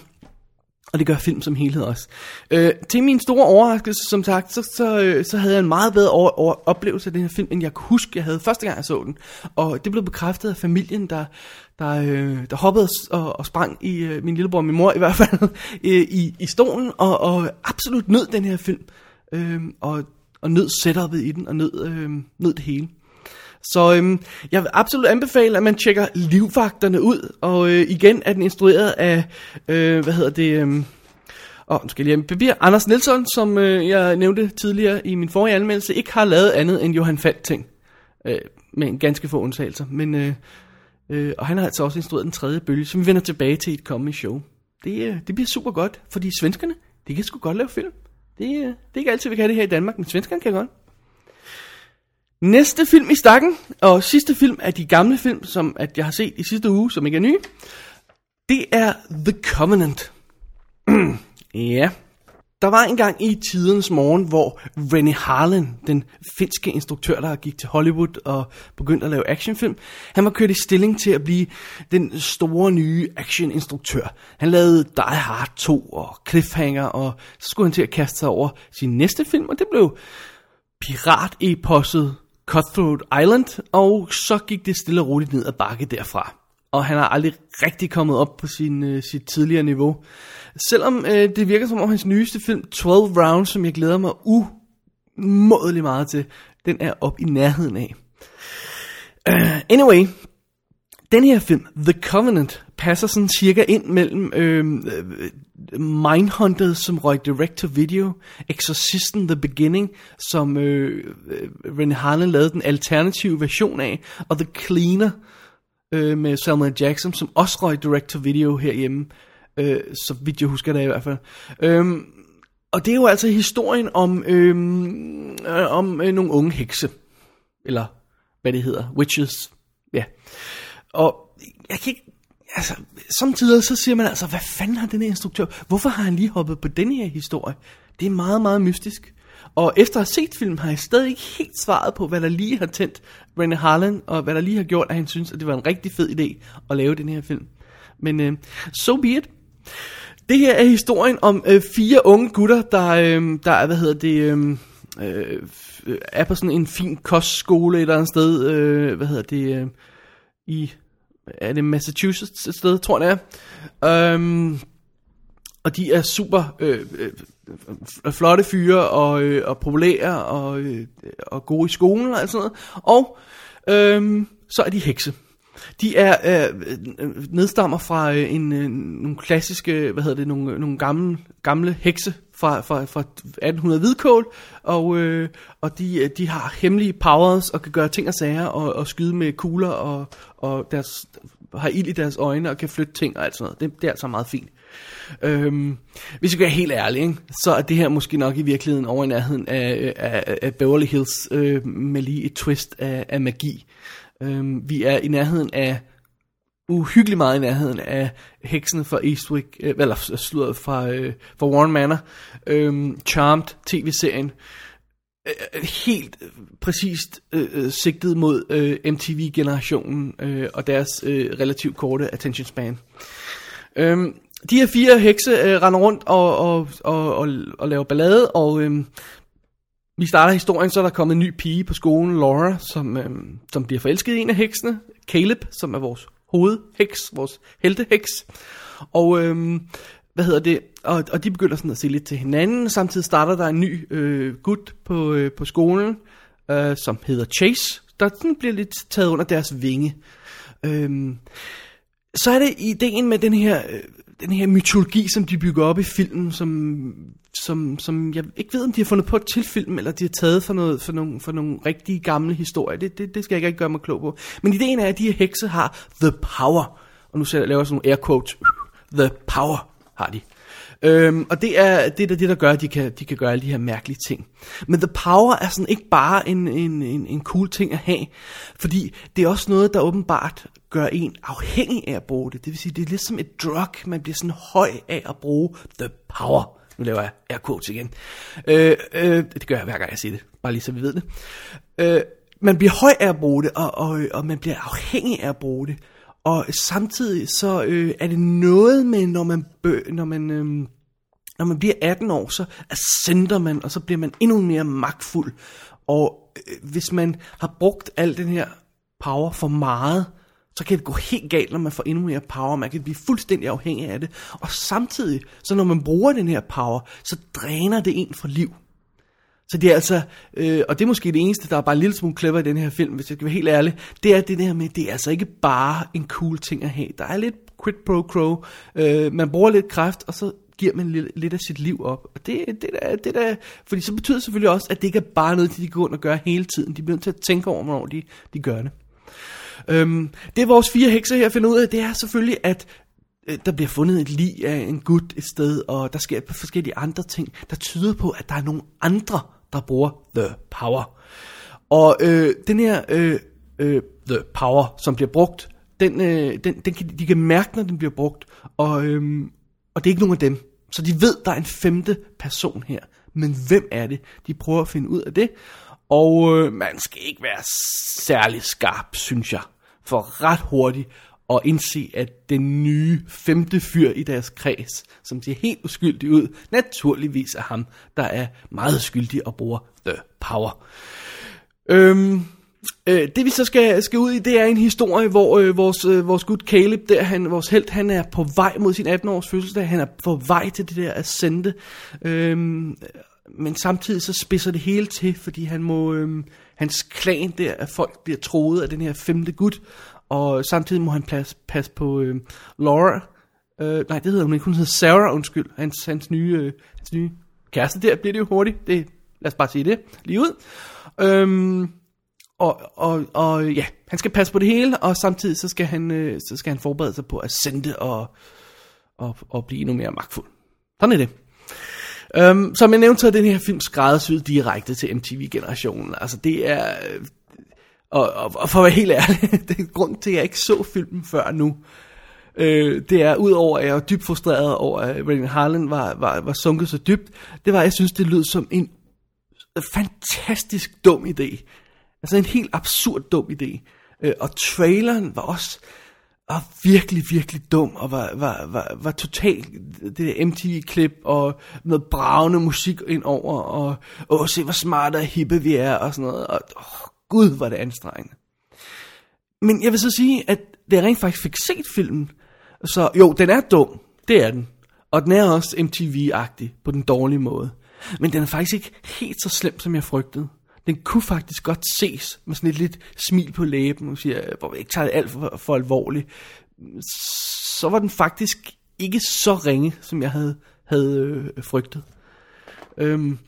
Og det gør film som helhed også. Øh, til min store overraskelse, som sagt, så, så, øh, så havde jeg en meget bedre over, over oplevelse af den her film, end jeg kunne huske, jeg havde første gang, jeg så den. Og det blev bekræftet af familien, der, der, øh, der hoppede og, og sprang i, øh, min lillebror og min mor i hvert fald, <laughs> øh, i, i stolen, og, og absolut nød den her film. Øh, og, og nød setupet i den, og nød, øh, nød det hele. Så øhm, jeg vil absolut anbefale, at man tjekker livvagterne ud. Og øh, igen er den instrueret af, øh, hvad hedder det... Øh, og nu skal jeg lige papir. Anders Nielsen, som øh, jeg nævnte tidligere i min forrige anmeldelse, ikke har lavet andet end Johan Falk ting. Øh, med en ganske få undtagelser. Men, øh, øh, og han har altså også instrueret den tredje bølge, som vi vender tilbage til i et kommende show. Det, øh, det bliver super godt, fordi svenskerne, de kan sgu godt lave film. Det, øh, det er ikke altid, vi kan det her i Danmark, men svenskerne kan godt. Næste film i stakken, og sidste film af de gamle film, som at jeg har set i sidste uge, som ikke er nye, det er The Covenant. <clears throat> ja, der var engang i tidens morgen, hvor Rennie Harlan, den finske instruktør, der gik til Hollywood og begyndte at lave actionfilm, han var kørt i stilling til at blive den store nye actioninstruktør. Han lavede Die Hard 2 og Cliffhanger, og så skulle han til at kaste sig over sin næste film, og det blev pirat-eposset Cutthroat Island, og så gik det stille og roligt ned ad bakke derfra. Og han har aldrig rigtig kommet op på sin, øh, sit tidligere niveau. Selvom øh, det virker som om hans nyeste film, 12 Rounds, som jeg glæder mig umådelig meget til, den er op i nærheden af. Uh, anyway, den her film, The Covenant, passer sådan cirka ind mellem øhm, øh, Mindhunter, som røg direct to video, Exorcisten The Beginning, som øh, øh René Harlan lavede den alternative version af, og The Cleaner øh, med Samuel Jackson, som også røg direct to video herhjemme, øh, så vidt jeg husker det i hvert fald. Øh, og det er jo altså historien om, øhm, øh, om øh, nogle unge hekse, eller hvad det hedder, witches, ja. Og jeg kan ikke, altså, samtidig så siger man altså, hvad fanden har den her instruktør, hvorfor har han lige hoppet på den her historie? Det er meget, meget mystisk. Og efter at have set filmen, har jeg stadig ikke helt svaret på, hvad der lige har tændt René Harlan, og hvad der lige har gjort, at han synes, at det var en rigtig fed idé at lave den her film. Men øh, so be it. Det her er historien om øh, fire unge gutter, der, øh, der hvad hedder det, øh, øh, er på sådan en fin kostskole et eller andet sted, øh, hvad hedder det, øh, i er det Massachusetts et sted, tror jeg det er. Øhm, og de er super øh, øh, flotte fyre og, øh, og populære og, øh, og gode i skolen og alt sådan noget. Og øh, så er de hekse. De er øh, nedstammer fra øh, en, øh, nogle klassiske, hvad hedder det, nogle, nogle gamle, gamle hekse fra, fra, fra 1800 hvidkål, og, øh, og de, øh, de har hemmelige powers og kan gøre ting og sager og, og skyde med kugler, og, og deres har ild i deres øjne og kan flytte ting og alt sådan noget. Det, det er altså meget fint. Øhm, hvis vi skal være helt ærlige, ikke, så er det her måske nok i virkeligheden over i nærheden af, øh, af, af Beverly Hills øh, med lige et twist af, af magi. Øhm, vi er i nærheden af uhyggeligt meget i nærheden af heksene fra Eastwick, øh, eller slået fra, øh, fra Warren Manor, øhm, øh, Charmed tv-serien, øh, helt øh, præcist øh, øh, sigtet mod øh, MTV-generationen øh, og deres øh, relativt korte attention span. Øh, de her fire hekse øh, render rundt og, og, og, og, og laver ballade, og øh, vi starter historien, så er der kommet en ny pige på skolen, Laura, som, øh, som bliver forelsket i en af heksene, Caleb, som er vores hovedheks, vores helteheks. Og øh, hvad hedder det, og, og de begynder sådan at se lidt til hinanden. Samtidig starter der en ny øh, gut på, øh, på skolen, øh, som hedder Chase, der sådan bliver lidt taget under deres vinge. Øh, så er det ideen med den her, øh, den her mytologi, som de bygger op i filmen, som, som, som jeg ikke ved, om de har fundet på til film, eller de har taget for, noget, for, nogle, for nogle rigtige gamle historier. Det, det, det skal jeg ikke gøre mig klog på. Men ideen er, at de her hekse har the power. Og nu laver jeg sådan nogle air quotes. The power har de. Øhm, og det er det, der, det, der gør, at de kan, de kan gøre alle de her mærkelige ting. Men The Power er sådan ikke bare en, en, en, en cool ting at have, fordi det er også noget, der åbenbart gør en afhængig af at bruge det. Det vil sige, det er lidt som et drug, man bliver sådan høj af at bruge The Power. Nu laver jeg air quotes igen. Øh, øh, det gør jeg hver gang jeg siger det, bare lige så vi ved det. Øh, man bliver høj af at bruge det, og, og, øh, og man bliver afhængig af at bruge det. Og samtidig så øh, er det noget med, når man, bø, når man, øh, når man bliver 18 år, så ascender man, og så bliver man endnu mere magtfuld. Og øh, hvis man har brugt al den her power for meget, så kan det gå helt galt, når man får endnu mere power. Man kan blive fuldstændig afhængig af det. Og samtidig, så når man bruger den her power, så dræner det en for liv. Så det er altså, øh, og det er måske det eneste, der er bare en lille smule clever i den her film, hvis jeg skal være helt ærlig, det er det der med, det er altså ikke bare en cool ting at have. Der er lidt quid pro quo. Øh, man bruger lidt kraft, og så giver man lidt, lidt af sit liv op. Og det, det, der, det der, fordi så betyder det selvfølgelig også, at det ikke er bare noget, de går rundt og gør hele tiden. De bliver nødt til at tænke over, hvornår de, de gør det. Øhm, det vores fire hekser her finder ud af, det er selvfølgelig, at øh, der bliver fundet et lig af en gut et sted, og der sker forskellige andre ting, der tyder på, at der er nogle andre, der bruger The Power. Og øh, den her øh, øh, The Power, som bliver brugt, den, øh, den, den kan, de kan mærke, når den bliver brugt, og, øh, og det er ikke nogen af dem. Så de ved, der er en femte person her. Men hvem er det? De prøver at finde ud af det, og øh, man skal ikke være særlig skarp, synes jeg, for ret hurtigt at indse, at den nye femte fyr i deres kreds, som ser helt uskyldig ud, naturligvis er ham, der er meget skyldig og bruger The Power. Øhm, øh, det vi så skal, skal ud i, det er en historie, hvor øh, vores, øh, vores gut Caleb, der, han, vores held, han er på vej mod sin 18-års fødselsdag, han er på vej til det der ascente, øhm, men samtidig så spidser det hele til, fordi han må, øhm, hans klan der, at folk bliver troet af den her femte gut, og samtidig må han passe, passe på øhm, Laura. Øh, nej, det hedder hun ikke. Hun hedder Sarah, undskyld. Hans, hans, nye, øh, hans nye kæreste der bliver det jo hurtigt. Det, lad os bare sige det lige ud. Øhm, og, og, og ja, han skal passe på det hele, og samtidig så skal han, øh, så skal han forberede sig på at sende og, og, og blive endnu mere magtfuld. Sådan er det. Um, som jeg nævnte, så er den her film skræddersyet direkte til MTV-generationen. Altså det er... Øh, og, og, og for at være helt ærlig, <laughs> det er grund til, at jeg ikke så filmen før nu. Øh, det er, udover at jeg var dybt frustreret over, at Rennie Harlan var, var, var sunket så dybt, det var, at jeg synes, det lød som en fantastisk dum idé. Altså en helt absurd dum idé. Øh, og traileren var også var virkelig, virkelig dum, og var, var, var, var totalt det der MTV-klip, og noget bravende musik ind over, og åh, se hvor smarte og hippe vi er, og sådan noget, og åh, gud, var det anstrengende. Men jeg vil så sige, at det jeg rent faktisk fik set filmen, så jo, den er dum, det er den, og den er også MTV-agtig på den dårlige måde, men den er faktisk ikke helt så slem, som jeg frygtede den kunne faktisk godt ses med sådan et lidt smil på læben, og siger, hvor vi ikke tager det alt for, for alvorligt. Så var den faktisk ikke så ringe, som jeg havde, havde øh, frygtet. Øhm,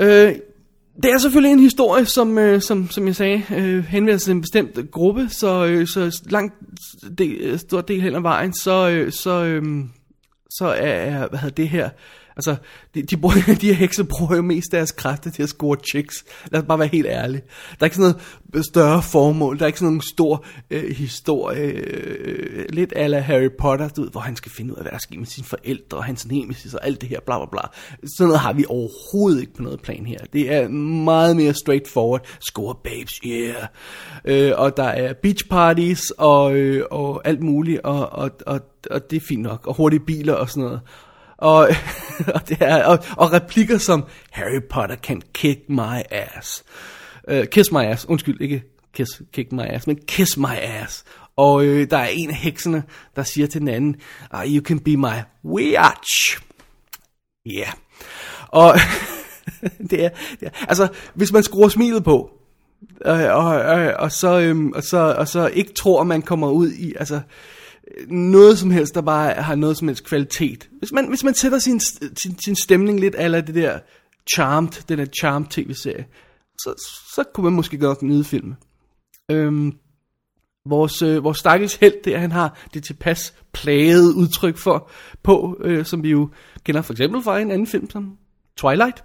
øh, Det er selvfølgelig en historie, som, øh, som, som jeg sagde, øh, henvender sig til en bestemt gruppe, så, øh, så langt del, øh, stor del hen ad vejen, så, øh, så, øh, så er, er hvad hedder det her, altså, de, de, bruger, <laughs> de her hekse bruger jo mest deres kræfter til at score chicks. Lad os bare være helt ærlige. Der er ikke sådan noget større formål, der er ikke sådan nogen stor øh, historie, øh, lidt ala Harry Potter, du ved, hvor han skal finde ud af, hvad der sker med sine forældre, og hans nemesis og alt det her, bla bla bla. Sådan noget har vi overhovedet ikke på noget plan her. Det er meget mere straightforward. Score babes, yeah. Øh, og der er beach parties og, øh, og alt muligt, og, og, og, og det er fint nok. Og hurtige biler og sådan noget. Og, <laughs> og, det er, og, og replikker som Harry Potter can kick my ass. Uh, kiss my ass, undskyld, ikke kiss, kick my ass, men kiss my ass. Og øh, der er en af heksene, der siger til den anden, uh, you can be my witch. Ja. Yeah. Og <laughs> det, er, det er, altså, hvis man skruer smilet på, øh, og, og, og, og, så, øhm, og, så, og så ikke tror, man kommer ud i, altså, noget som helst, der bare har noget som helst kvalitet. Hvis man, hvis man sætter sin, sin, sin stemning lidt af det der Charmed, den der Charmed tv-serie, så, så kunne man måske godt nyde filmen. Øhm, vores, øh, vores stakkels held, det er, han har det tilpas plagede udtryk for, på, øh, som vi jo kender for eksempel fra en anden film som Twilight.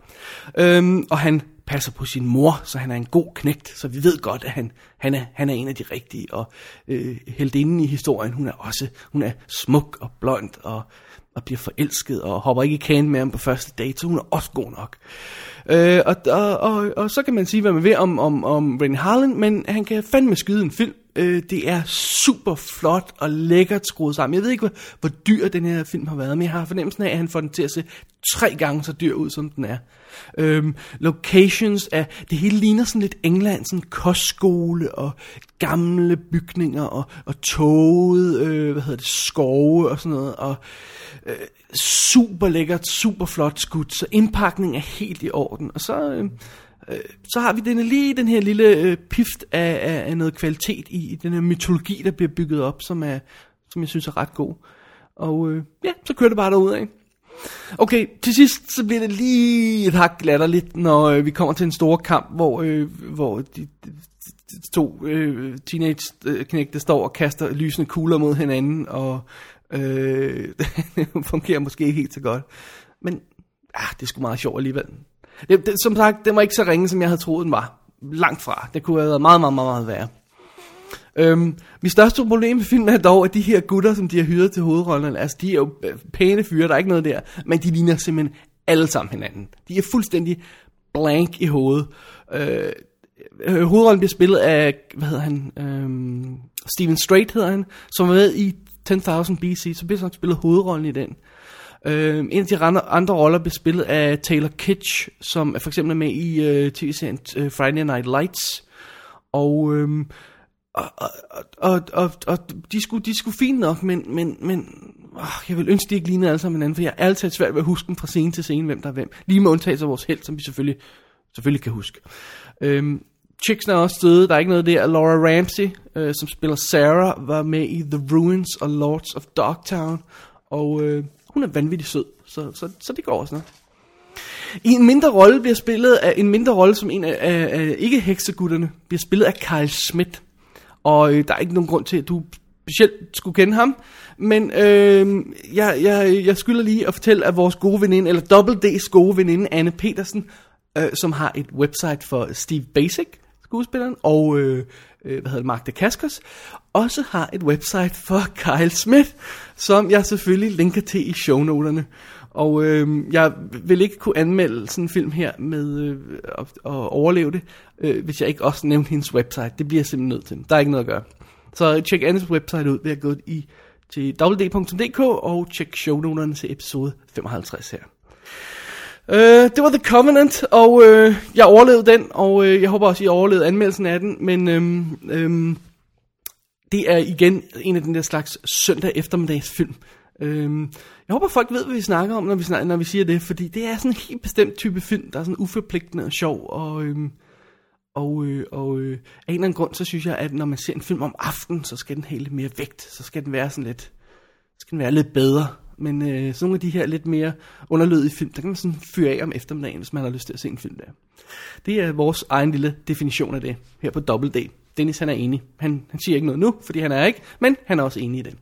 Øhm, og han passer på sin mor, så han er en god knægt, så vi ved godt, at han, han, er, han er en af de rigtige, og øh, heldinden i historien, hun er også, hun er smuk og blond, og, og bliver forelsket, og hopper ikke i kagen med ham på første date, så hun er også god nok. Øh, og, og, og, og så kan man sige, hvad man vil om, om, om Rennie Harlan, men han kan fandme skyde en film, Øh, det er super flot og lækkert skruet sammen. Jeg ved ikke, hvor, hvor dyr den her film har været, men jeg har fornemmelsen af, at han får den til at se tre gange så dyr ud, som den er. Øhm, locations er, det hele ligner sådan lidt England, sådan kostskole og gamle bygninger og, og toget, øh, hvad hedder det, skove og sådan noget, og øh, super lækkert, super flot skudt, så indpakningen er helt i orden. Og så... Øh, øh, så har vi denne, lige den her lille øh, pift af, af, af noget kvalitet i, i den her mytologi, der bliver bygget op, som, er, som jeg synes er ret god. Og øh, ja, så kører det bare derud af. Okay, til sidst så bliver det lige et hak latterligt, når øh, vi kommer til en stor kamp, hvor, øh, hvor de, de, de to øh, teenage-knægte øh, står og kaster lysende kugler mod hinanden, og øh, <laughs> det fungerer måske ikke helt så godt. Men ah, det er sgu meget sjovt alligevel. Det, det, som sagt, den var ikke så ringe, som jeg havde troet, den var. Langt fra. Det kunne have været meget, meget, meget, meget værre. Øhm, mit største problem med filmen er dog, at de her gutter, som de har hyret til hovedrollen, altså de er jo øh, pæne fyre, der er ikke noget der, men de ligner simpelthen alle sammen hinanden. De er fuldstændig blank i hovedet. Øh, øh hovedrollen bliver spillet af, hvad hedder han, øhm, Steven Strait hedder han, som var med i 10.000 BC, så bliver han spillet hovedrollen i den. Øh, en af de andre, andre roller bliver spillet af Taylor Kitsch, som er for eksempel med i øh, tv-serien øh, Friday Night Lights. Og, øh, og, og, og, og, og de, skulle, de skulle fint nok, men, men, men åh, jeg vil ønske, de ikke lignede alle sammen hinanden, for jeg er altid svært ved at huske dem fra scene til scene, hvem der er hvem. Lige med undtagelse af vores held, som vi selvfølgelig, selvfølgelig kan huske. Øh, Chicks er også døde, der er ikke noget der. Laura Ramsey, øh, som spiller Sarah, var med i The Ruins og Lords of Dogtown. Og øh, hun er vanvittig sød, så, så, så det går også noget. I en mindre rolle bliver spillet af en mindre rolle som en af, af, af ikke heksegutterne bliver spillet af Karl Schmidt. Og øh, der er ikke nogen grund til at du specielt skulle kende ham, men øh, jeg, jeg, jeg skylder lige at fortælle at vores gode veninde eller Double D's gode veninde Anne Petersen, øh, som har et website for Steve Basic skuespilleren og øh, øh hvad hedder det, Mark Dacascos, også har et website for Kyle Smith, som jeg selvfølgelig linker til i shownoterne. Og øh, jeg vil ikke kunne anmelde sådan en film her med øh, at, at overleve det, øh, hvis jeg ikke også nævnte hendes website. Det bliver jeg simpelthen nødt til. Der er ikke noget at gøre. Så tjek Annes website ud ved at gå i til www.dk og tjek shownoterne til episode 55 her. Uh, det var The Covenant, og uh, jeg overlevede den, og uh, jeg håber også, I overlevede anmeldelsen af den, men øh, øh, det er igen en af den der slags søndag eftermiddags film. Øhm, jeg håber, folk ved, hvad vi snakker om, når vi, snakker, når vi siger det, fordi det er sådan en helt bestemt type film, der er sådan uforpligtende og sjov, og, øhm, og, øh, og øh, af en eller anden grund, så synes jeg, at når man ser en film om aftenen, så skal den have lidt mere vægt, så skal den være sådan lidt, skal den være lidt bedre, Men øh, sådan nogle af de her lidt mere underlødige film, der kan man sådan fyre af om eftermiddagen, hvis man har lyst til at se en film der. Det er vores egen lille definition af det her på Double D. Dennis han er enig. Han, han siger ikke noget nu, fordi han er ikke, men han er også enig i det.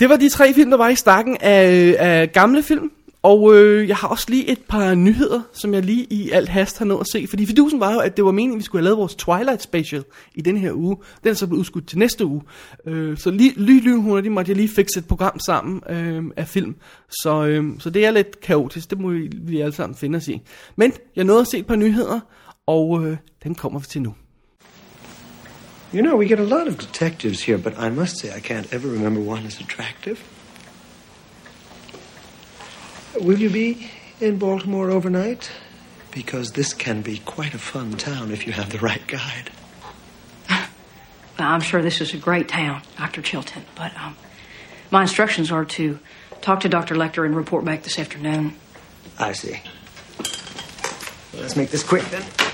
Det var de tre film, der var i stakken af, af gamle film. Og øh, jeg har også lige et par nyheder, som jeg lige i alt hast har nået at se. Fordi fidusen var jo, at det var meningen, at vi skulle have lavet vores Twilight Special i den her uge. Den er så blevet udskudt til næste uge. Øh, så lige ly, lynhurtigt måtte jeg lige fikse et program sammen øh, af film. Så, øh, så det er lidt kaotisk, det må vi, vi alle sammen finde os i. Men jeg nåede at se et par nyheder, og øh, den kommer vi til nu. You know, we get a lot of detectives here, but I must say I can't ever remember one as attractive. Will you be in Baltimore overnight? Because this can be quite a fun town if you have the right guide. <laughs> Well, I'm sure this is a great town, Dr. Chilton, but um, my instructions are to talk to Dr. Lecter and report back this afternoon. I see. Well, let's make this quick then.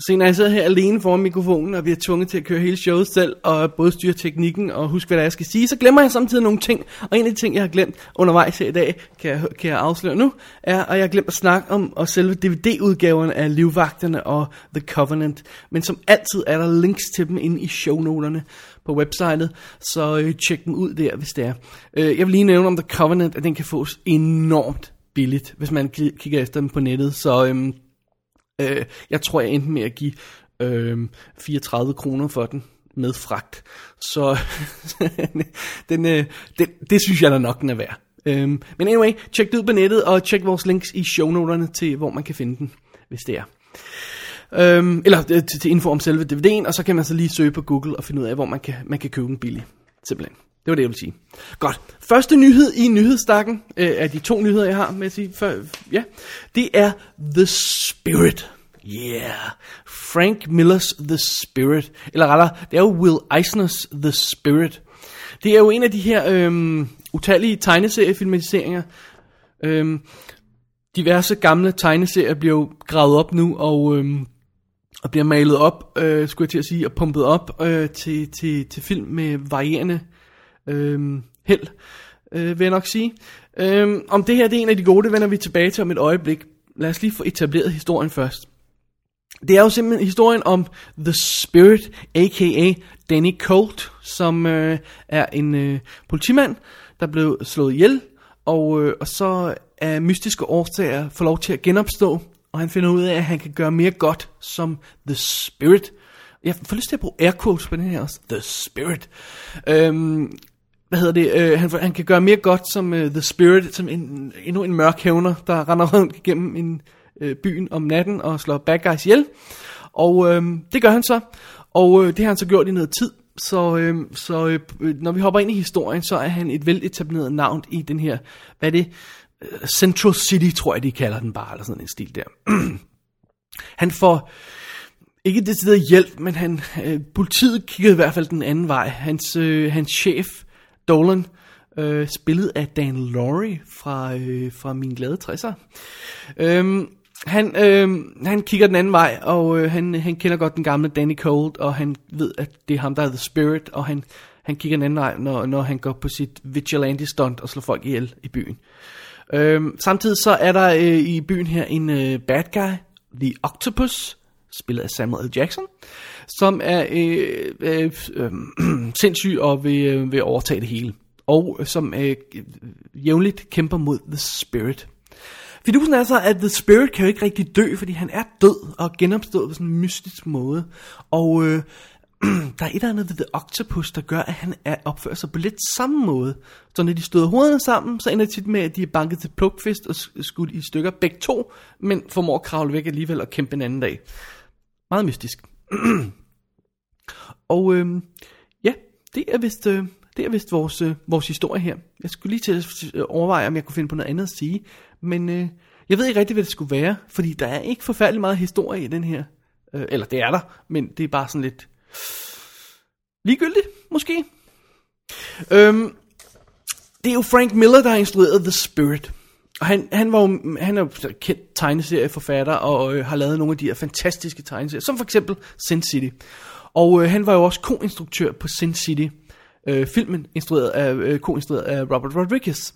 Så når jeg sidder her alene foran mikrofonen, og vi er tvunget til at køre hele showet selv, og både styre teknikken og huske, hvad der er, jeg skal sige, så glemmer jeg samtidig nogle ting. Og en af de ting, jeg har glemt undervejs her i dag, kan jeg, kan jeg afsløre nu, er, at jeg har glemt at snakke om og selve DVD-udgaverne af Livvagterne og The Covenant. Men som altid er der links til dem inde i shownoterne på websitet, så øh, tjek dem ud der, hvis det er. Øh, jeg vil lige nævne om The Covenant, at den kan fås enormt billigt, hvis man kigger efter dem på nettet. Så øhm, Øh, jeg tror, jeg endte med at give øh, 34 kroner for den med fragt. Så <laughs> den, øh, den, det synes jeg da nok, den er værd. Øh, men anyway, tjek det ud på nettet, og tjek vores links i shownoterne til, hvor man kan finde den, hvis det er. Øhm, eller øh, til, til info om selve DVD'en, og så kan man så lige søge på Google og finde ud af, hvor man kan, man kan købe den billigt. Simpelthen. Det var det, jeg ville sige. Godt. Første nyhed i nyhedsstakken, øh, af de to nyheder, jeg har med at sige, for, ja, det er The Spirit. Yeah. Frank Millers The Spirit. Eller rettere, det er jo Will Eisners The Spirit. Det er jo en af de her øh, utallige tegneseriefilmatiseringer. Øh, diverse gamle tegneserier bliver jo gravet op nu, og, Øh, og bliver malet op, øh, skulle jeg til at sige, og pumpet op øh, til, til, til film med varierende øh, held, øh, vil jeg nok sige. Øh, om det her det er en af de gode, det vender vi tilbage til om et øjeblik. Lad os lige få etableret historien først. Det er jo simpelthen historien om The Spirit, a.k.a. Danny Colt, som øh, er en øh, politimand, der blev slået ihjel, og, øh, og så af mystiske årsager får lov til at genopstå, og han finder ud af, at han kan gøre mere godt som The Spirit. Jeg får lyst til at bruge air quotes på den her også. The Spirit. Øhm, hvad hedder det, øh, han, han kan gøre mere godt som øh, The Spirit, som en, endnu en mørk hævner, der render <laughs> rundt igennem en, øh, byen om natten og slår bad guys ihjel. Og øh, det gør han så, og øh, det har han så gjort i noget tid. Så, øh, så øh, når vi hopper ind i historien, så er han et veletableret navn i den her, hvad er det, øh, Central City, tror jeg de kalder den bare, eller sådan en stil der. <clears throat> han får ikke det hjælp, men han, øh, politiet kiggede i hvert fald den anden vej. Hans, øh, hans chef, Dolan, øh, spillet af Dan Laurie fra, øh, fra Min Glade 60'er. Øhm, han, øh, han kigger den anden vej, og øh, han, han kender godt den gamle Danny Cold, og han ved, at det er ham, der er The Spirit, og han, han kigger den anden vej, når, når han går på sit vigilante stunt og slår folk ihjel i byen. Øh, samtidig så er der øh, i byen her en øh, bad guy, The Octopus, spillet af Samuel L. Jackson, som er øh, øh, øh, <clears throat> sindssyg og vil, øh, vil overtage det hele. Og som øh, jævnligt kæmper mod The Spirit. Fidusen er så, at The Spirit kan jo ikke rigtig dø, fordi han er død og genopstået på sådan en mystisk måde. Og øh, <clears throat> der er et eller andet ved The Octopus, der gør, at han er opfører sig på lidt samme måde. Så når de støder hovederne sammen, så ender det tit med, at de er banket til plukfist og skudt i stykker begge to, men formår at kravle væk alligevel og kæmpe en anden dag. Meget mystisk. <clears throat> og øh, ja, det er vist... Øh, det er vist vores, øh, vores historie her. Jeg skulle lige til at øh, overveje, om jeg kunne finde på noget andet at sige. Men øh, jeg ved ikke rigtig, hvad det skulle være. Fordi der er ikke forfærdelig meget historie i den her. Øh, eller det er der, men det er bare sådan lidt ligegyldigt, måske. Øhm, det er jo Frank Miller, der har instrueret The Spirit. Og han, han, var jo, han er jo kendt tegneserieforfatter og øh, har lavet nogle af de her fantastiske tegneserier, som for eksempel Sin City. Og øh, han var jo også koinstruktør på Sin City, øh, filmen, instrueret af, øh, koinstrueret af Robert Rodriguez.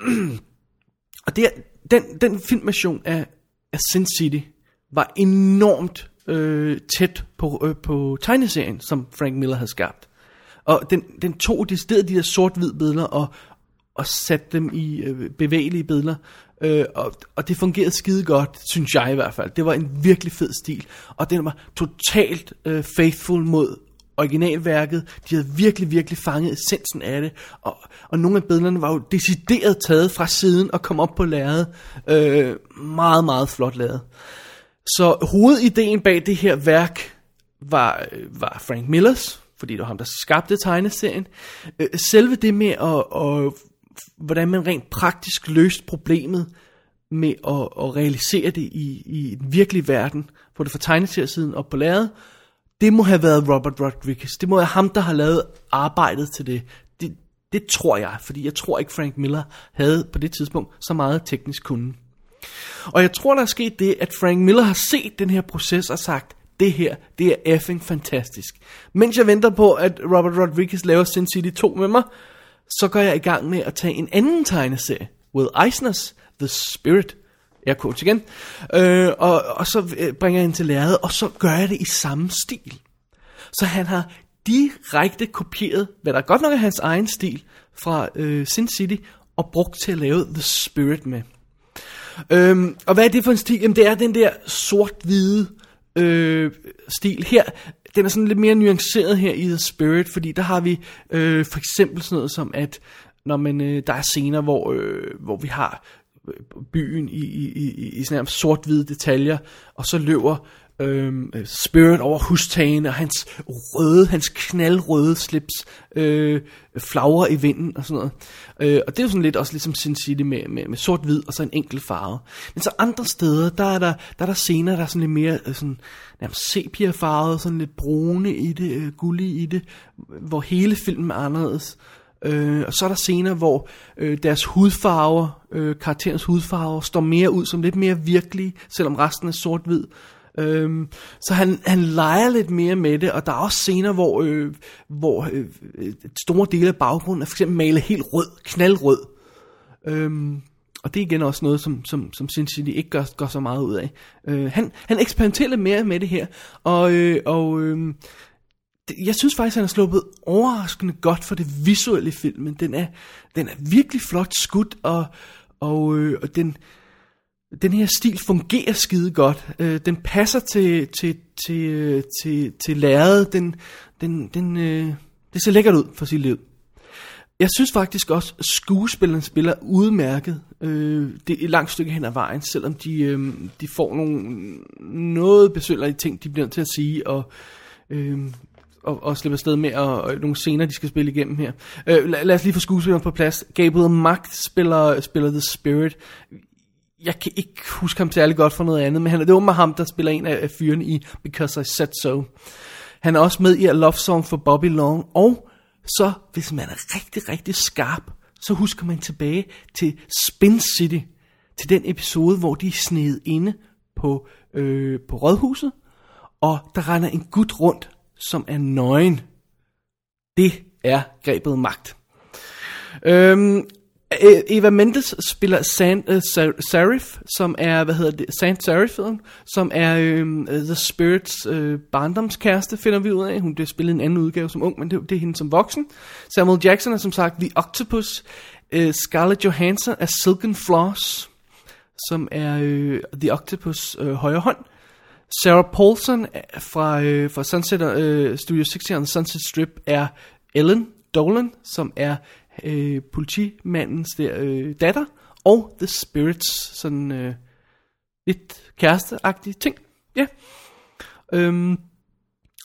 <clears throat> Og det den, den filmversion af, af Sin City var enormt øh, tæt på, øh, på tegneserien, som Frank Miller havde skabt. Og den, den tog de steder de der sort-hvid billeder og, og satte dem i øh, bevægelige billeder. Øh, og, og det fungerede skide godt, synes jeg i hvert fald. Det var en virkelig fed stil. Og den var totalt øh, faithful mod originalværket. De havde virkelig, virkelig fanget essensen af det. Og, og nogle af billederne var jo decideret taget fra siden og kom op på lærredet. Øh, meget, meget flot lavet. Så hovedideen bag det her værk var, øh, var Frank Millers, fordi det var ham, der skabte tegneserien. Øh, selve det med, at, at, hvordan man rent praktisk løste problemet med at, at realisere det i, i den virkelige verden, på det fra tegneseriesiden op på lærredet, det må have været Robert Rodriguez. Det må være ham, der har lavet arbejdet til det. det. Det tror jeg, fordi jeg tror ikke Frank Miller havde på det tidspunkt så meget teknisk kunde. Og jeg tror, der er sket det, at Frank Miller har set den her proces og sagt, det her, det er effing fantastisk. Mens jeg venter på, at Robert Rodriguez laver Sin City 2 med mig, så går jeg i gang med at tage en anden tegneserie, Will Eisners The Spirit, jeg coach igen, øh, og, og så øh, bringer jeg den til lærredet, og så gør jeg det i samme stil. Så han har direkte kopieret, hvad der godt nok er hans egen stil, fra øh, Sin City, og brugt til at lave The Spirit med. Øhm, og hvad er det for en stil? Jamen det er den der sort-hvide øh, stil her. Den er sådan lidt mere nuanceret her i The Spirit, fordi der har vi øh, for eksempel sådan noget som, at når man, øh, der er scener, hvor, øh, hvor vi har øh, byen i, i, i, i sådan sort-hvide detaljer, og så løber øhm, øh, Spirit over hustagen, og hans røde, hans knaldrøde slips øh, flagrer i vinden og sådan noget. Øh, og det er jo sådan lidt også ligesom Sin City med, med, med sort-hvid og så en enkelt farve. Men så andre steder, der er der, der, er der scener, der er sådan lidt mere øh, sådan, nærmest sepia-farvet, sådan lidt brune i det, øh, gullige i det, hvor hele filmen er anderledes. Øh, og så er der scener, hvor øh, deres hudfarver, øh, karakterens hudfarver, står mere ud som lidt mere virkelige, selvom resten er sort-hvid. Øhm, så han, han leger lidt mere med det, og der er også scener, hvor, øh, hvor øh, øh, store dele af baggrunden er for eksempel malet helt rød, knaldrød. Øhm, og det er igen også noget, som, som, som Sin City ikke gør, gør så meget ud af. Øh, han, han eksperimenterer lidt mere med det her, og, øh, og øh, jeg synes faktisk, han har sluppet overraskende godt for det visuelle i filmen. Den er, den er virkelig flot skudt, og, og, øh, og den, den her stil fungerer skide godt. Øh, den passer til, til, til, øh, til, til lærredet. Den, den, den, øh, det ser lækkert ud for sit liv. Jeg synes faktisk også, at skuespilleren spiller udmærket. Øh, det er et langt stykke hen ad vejen, selvom de, øh, de får nogle noget besynderlige ting, de bliver nødt til at sige, og, øh, og, og slippe afsted med og, og nogle scener, de skal spille igennem her. Øh, lad, lad os lige få skuespilleren på plads. Gabriel Magt spiller, spiller The Spirit jeg kan ikke huske ham særlig godt for noget andet, men han, det var ham, der spiller en af, fyren fyrene i Because I Said So. Han er også med i A Love Song for Bobby Long, og så, hvis man er rigtig, rigtig skarp, så husker man tilbage til Spin City, til den episode, hvor de sned inde på, øh, på rådhuset, og der render en gut rundt, som er nøgen. Det er grebet magt. Øhm, Øh, Eva Mendes spiller San, øh, uh, Serif, som er, hvad hedder det, Sand Serif, som er um, The Spirits uh, barndomskæreste, finder vi ud af. Hun bliver spillet en anden udgave som ung, men det, det er hende som voksen. Samuel Jackson er som sagt The Octopus. Uh, Scarlett Johansson er Silken Floss, som er uh, The Octopus uh, højre hånd. Sarah Paulson fra, uh, fra Sunset, uh, Studio 60 on Sunset Strip er Ellen Dolan, som er øh, politimandens der, øh, datter, og The Spirits, sådan øh, lidt kæresteagtige ting. Ja. Øhm,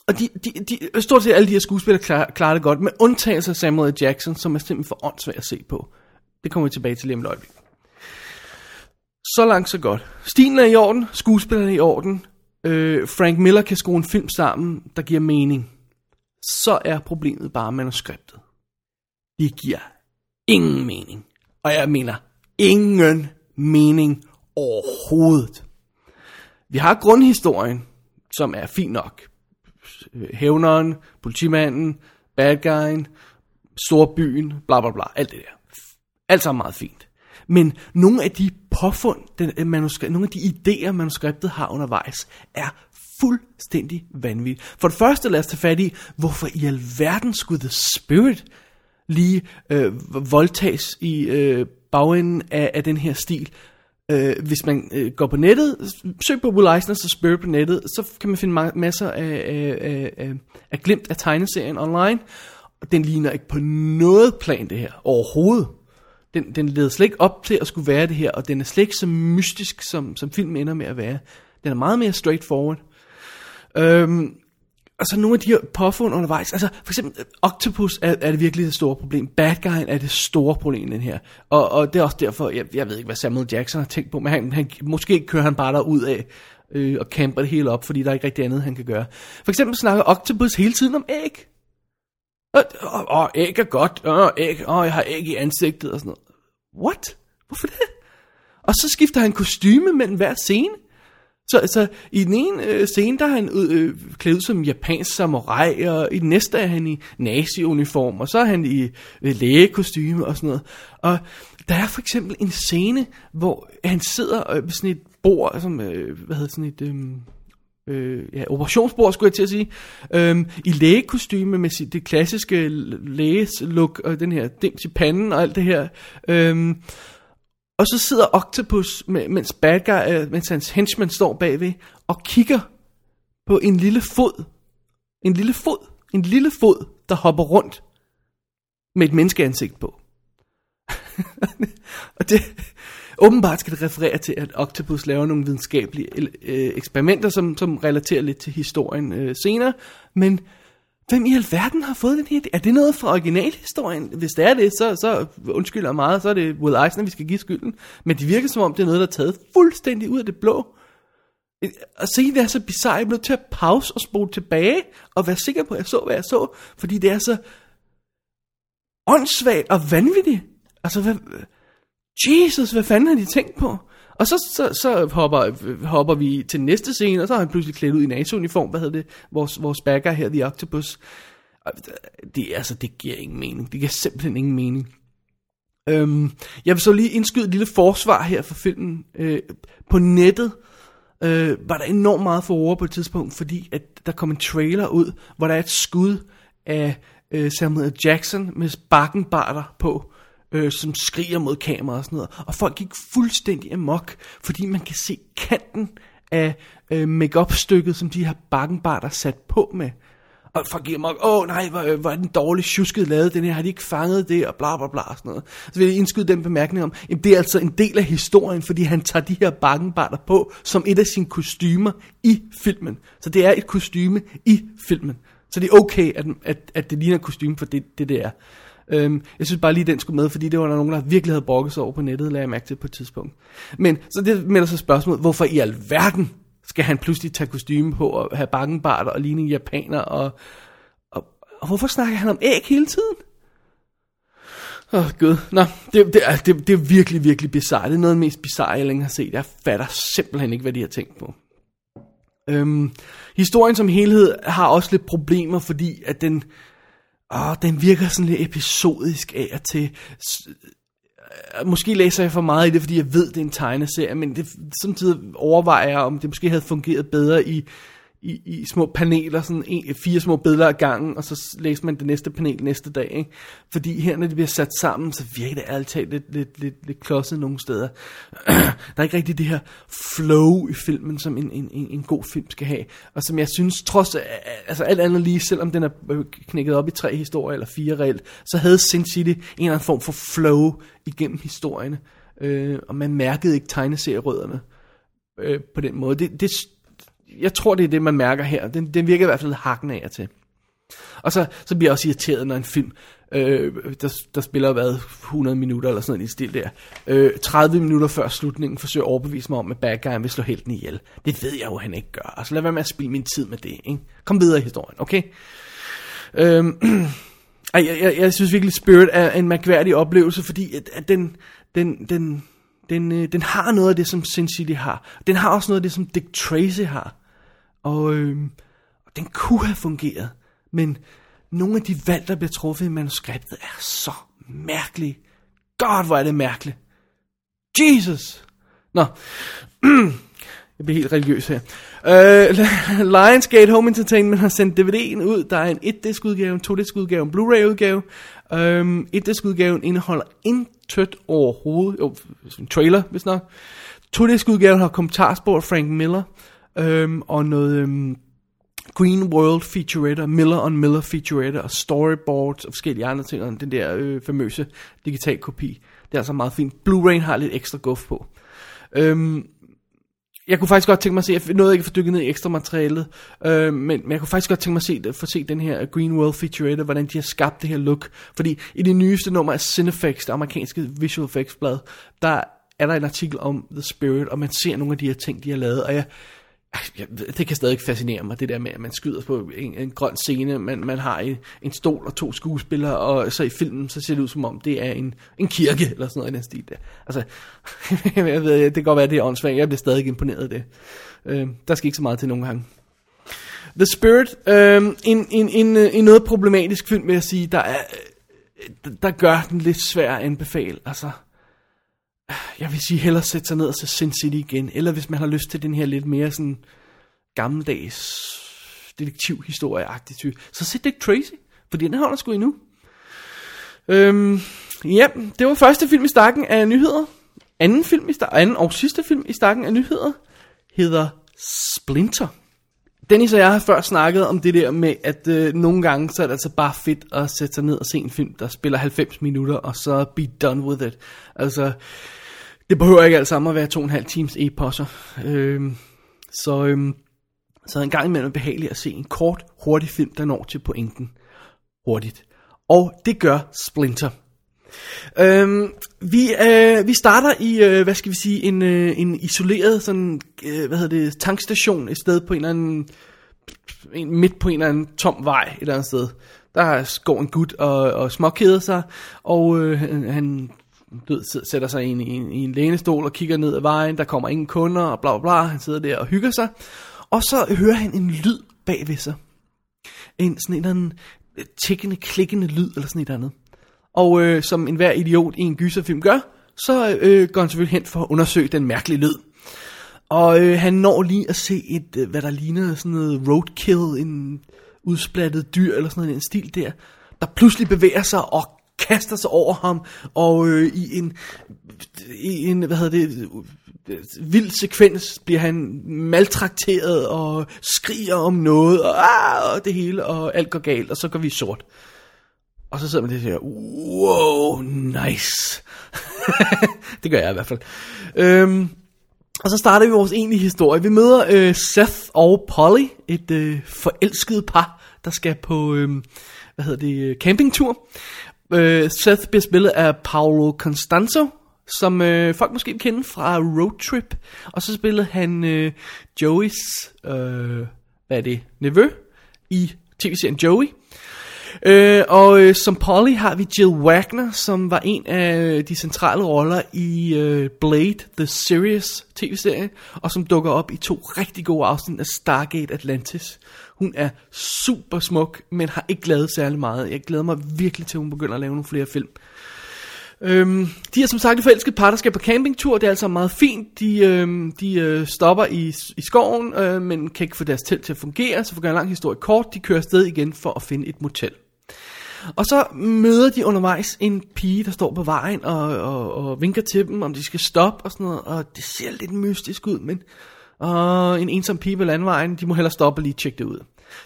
og de, de, de, stort set alle de her skuespillere klarer, klarer det godt, med undtagelse af Samuel L. Jackson, som er simpelthen for åndssvagt at se på. Det kommer vi tilbage til lige om et øjeblik. Så langt, så godt. Stilen er i orden, skuespillerne er i orden, øh, Frank Miller kan skrue en film sammen, der giver mening. Så er problemet bare manuskriptet det giver ingen mening. Og jeg mener ingen mening overhovedet. Vi har grundhistorien, som er fin nok. Hævneren, politimanden, bad guyen, storbyen, bla bla bla, alt det der. Alt sammen meget fint. Men nogle af de påfund, den, øh, manuskri- nogle af de idéer, manuskriptet har undervejs, er fuldstændig vanvittige. For det første, lad os tage fat i, hvorfor i alverden skulle The Spirit lige øh, voldtages i øh, bagenden af, af den her stil. Øh, hvis man øh, går på nettet, søg på Will Eisner's The Spirit på nettet, så kan man finde ma- masser af, af, af, af, af glimt af tegneserien online. Og den ligner ikke på noget plan det her, overhovedet. Den, den leder slet ikke op til at skulle være det her, og den er slet ikke så mystisk, som, som filmen ender med at være. Den er meget mere straightforward. Øhm, altså nogle af de her påfund undervejs. Altså, for eksempel, øh, Octopus er, er det virkelig det store problem. Bad Guy er det store problem den her. Og, og det er også derfor, jeg, jeg ved ikke, hvad Samuel Jackson har tænkt på, men han, han, måske kører han bare derud af øh, og camper det hele op, fordi der er ikke rigtig andet, han kan gøre. For eksempel snakker Octopus hele tiden om æg. Og, og, og æg er godt, og æg, og jeg har æg i ansigtet og sådan noget. What? Hvorfor det? Og så skifter han kostyme mellem hver scene. Så altså, i den ene øh, scene, der er han øh, klædt som japansk samurai, og i den næste er han i nazi-uniform, og så er han i øh, lægekostyme og sådan noget. Og der er for eksempel en scene, hvor han sidder øh, ved sådan et bord, som, øh, hvad hedder sådan et... Øh, øh, ja, operationsbord, skulle jeg til at sige, øhm, i lægekostyme med sit, det klassiske læges-look, og den her dims i panden og alt det her. Øhm, og så sidder Octopus, med, mens bad guy, øh, mens hans henchman står bagved, og kigger på en lille fod. En lille fod. En lille fod, der hopper rundt med et menneskeansigt på. <laughs> og det, åbenbart skal det referere til, at Octopus laver nogle videnskabelige øh, eksperimenter, som, som relaterer lidt til historien øh, senere. Men hvem i alverden har fået den her? Er det noget fra originalhistorien? Hvis det er det, så, så undskylder jeg meget, så er det Will Eisner, vi skal give skylden. Men det virker som om, det er noget, der er taget fuldstændig ud af det blå. At se, det er så bizarre, jeg blev til at pause og spole tilbage, og være sikker på, at jeg så, hvad jeg så, fordi det er så åndssvagt og vanvittigt. Altså, hvad, Jesus, hvad fanden har de tænkt på? Og så, så, så hopper, hopper vi til næste scene, og så har han pludselig klædt ud i NATO-uniform, hvad hedder det, vores, vores backer her, The Octopus. Det, altså, det giver ingen mening. Det giver simpelthen ingen mening. Øhm, jeg vil så lige indskyde et lille forsvar her for filmen. Øh, på nettet øh, var der enormt meget for på et tidspunkt, fordi at der kom en trailer ud, hvor der er et skud af øh, Samuel Jackson med bakkenbarter på, øh, som skriger mod kameraet og sådan noget. Og folk gik fuldstændig amok, fordi man kan se kanten af øh, make-up-stykket, som de her bakkenbarter sat på med. Og folk gik amok, åh nej, hvor, øh, hvor er den dårligt tjusket lavet, den her, har de ikke fanget det, og bla bla bla og sådan noget. Så vil jeg indskyde den bemærkning om, jamen det er altså en del af historien, fordi han tager de her bakkenbarter på, som et af sine kostymer i filmen. Så det er et kostyme i filmen. Så det er okay, at, at, at det ligner et kostyme, for det det, det er. Øhm, jeg synes bare lige, den skulle med, fordi det var der nogen, der virkelig havde brokket sig over på nettet, lagde jeg mærke til på et tidspunkt. Men så det melder sig spørgsmål, hvorfor i alverden skal han pludselig tage kostume på og have bakkenbarter og ligne en japaner, og, og, og hvorfor snakker han om æg hele tiden? Åh oh, gud, nå, det, det, er, det, det er virkelig, virkelig bizarre. Det er noget af det mest bizarre, jeg længe har set. Jeg fatter simpelthen ikke, hvad de har tænkt på. Øhm, historien som helhed har også lidt problemer, fordi at den, åh, den virker sådan lidt episodisk af og til. Øh, måske læser jeg for meget i det, fordi jeg ved, det er en tegneserie, men det, samtidig overvejer jeg, om det måske havde fungeret bedre i, i, i små paneler, sådan en, fire små billeder ad gangen, og så læser man det næste panel næste dag. Ikke? Fordi her, når det bliver sat sammen, så virker det ærligt talt lidt, lidt, lidt, lidt klodset nogle steder. <clears throat> der er ikke rigtig det her flow i filmen, som en, en, en, en god film skal have. Og som jeg synes, trods altså alt andet lige, selvom den er knækket op i tre historier, eller fire reelt, så havde Sin City en eller anden form for flow igennem historierne. Øh, og man mærkede ikke tegneserierødderne øh, på den måde. Det, det, jeg tror, det er det, man mærker her. Den, den virker i hvert fald hakken af til. Og så, så bliver jeg også irriteret, når en film, øh, der, der spiller hvad, 100 minutter eller sådan noget i stil der, øh, 30 minutter før slutningen forsøger at overbevise mig om, at bad guyen vil slå helten ihjel. Det ved jeg jo, han ikke gør. Altså lad være med at spille min tid med det. Ikke? Kom videre i historien, okay? Øh, <clears throat> ej, jeg, jeg, jeg synes virkelig, Spirit er en mærkværdig oplevelse, fordi at, at den, den, den, den, øh, den har noget af det, som Sin City har. Den har også noget af det, som Dick Tracy har. Og øh, den kunne have fungeret, men nogle af de valg, der bliver truffet i manuskriptet, er så mærkelige. God, hvor er det mærkeligt. Jesus! Nå, <clears throat> jeg bliver helt religiøs her. Uh, <laughs> Lionsgate Home Entertainment har sendt DVD'en ud. Der er en 1-disk udgave, en 2-disk udgave, en Blu-ray udgave. Um, øhm, 1-disk udgaven indeholder intet overhovedet. Jo, en trailer, hvis nok. 2-disk udgaven har kommentarspor af Frank Miller øhm, og noget øhm, Green World featurette, Miller on Miller featurette, og storyboards og forskellige andre ting, og den der øh, famøse digital kopi. Det er altså meget fint. Blu-ray har lidt ekstra guf på. Øhm, jeg kunne faktisk godt tænke mig at se, jeg nåede ikke at få dykket ned i ekstra materialet, øh, men, men jeg kunne faktisk godt tænke mig at se, få se den her Green World featurette, hvordan de har skabt det her look. Fordi i det nyeste nummer af Cinefix, det amerikanske visual effects blad, der er der en artikel om The Spirit, og man ser nogle af de her ting, de har lavet, og jeg, jeg, det kan stadig fascinere mig, det der med, at man skyder på en, en grøn scene, man, man har en, en stol og to skuespillere, og så i filmen, så ser det ud som om, det er en, en kirke, eller sådan noget i den stil der. Altså, <laughs> jeg ved, det kan godt være, det er åndssvagt, jeg bliver stadig imponeret af det. Øh, der skal ikke så meget til nogle gange. The Spirit, øh, en, en, en, en noget problematisk film, vil jeg sige, der, er, øh, der gør den lidt svær at anbefale, altså jeg vil sige, hellere sætte sig ned og se Sin City igen. Eller hvis man har lyst til den her lidt mere sådan gammeldags detektivhistorie-agtig så se Dick Tracy, fordi den holder sgu endnu. Øhm, ja, det var første film i stakken af nyheder. Anden film i stakken, anden og sidste film i stakken af nyheder hedder Splinter. Dennis og jeg har før snakket om det der med, at øh, nogle gange så er det altså bare fedt at sætte sig ned og se en film, der spiller 90 minutter, og så be done with it. Altså, det behøver ikke alt sammen at være to og en halv times e-posser. Øhm, så, øhm, så en gang imellem behageligt at se en kort, hurtig film, der når til pointen hurtigt. Og det gør Splinter. Øhm, vi, øh, vi starter i, øh, hvad skal vi sige, en, øh, en isoleret sådan, øh, hvad hedder det, tankstation et sted på en eller anden, en, midt på en eller anden tom vej et eller andet sted. Der går en gut og, og småkeder sig, og øh, han du ved, sætter sig i en, i, en, i en lænestol og kigger ned ad vejen, der kommer ingen kunder og bla bla bla, han sidder der og hygger sig, og så hører han en lyd bag ved sig. En sådan en eller anden øh, tækkende, tikkende, klikkende lyd eller sådan et andet. Og øh, som enhver idiot i en gyserfilm gør, så øh, går han selvfølgelig hen for at undersøge den mærkelige lyd. Og øh, han når lige at se et, øh, hvad der ligner sådan noget roadkill, en udsplattet dyr eller sådan noget, en stil der, der pludselig bevæger sig og kaster sig over ham, og øh, i en, i en, hvad hedder det, vild sekvens bliver han maltrakteret og skriger om noget, og, ah, og det hele, og alt går galt, og så går vi sort. Og så sidder man og siger, wow, nice. <laughs> det gør jeg i hvert fald. Øhm, og så starter vi vores egentlige historie. Vi møder øh, Seth og Polly, et øh, forelsket par, der skal på, øh, hvad hedder det, campingtur. Øh, Seth bliver spillet af Paolo Constanzo, som øh, folk måske kender fra Road Trip. Og så spillede han øh, Joeys, øh, hvad er det, nevø i tv-serien Joey. Øh, og øh, som Polly har vi Jill Wagner, som var en af øh, de centrale roller i øh, Blade, The Series tv-serie, og som dukker op i to rigtig gode afsnit af Stargate Atlantis. Hun er super smuk, men har ikke lavet særlig meget. Jeg glæder mig virkelig til, at hun begynder at lave nogle flere film. Øhm, de er som sagt et forelsket par, der skal på campingtur. Det er altså meget fint. De, øhm, de øh, stopper i, i skoven, øh, men kan ikke få deres telt til at fungere. Så for at gøre en lang historie kort, de kører afsted igen for at finde et motel. Og så møder de undervejs en pige, der står på vejen og, og, og vinker til dem, om de skal stoppe og sådan noget. Og det ser lidt mystisk ud, men og en ensom pige på landvejen, de må hellere stoppe og lige tjekke det ud.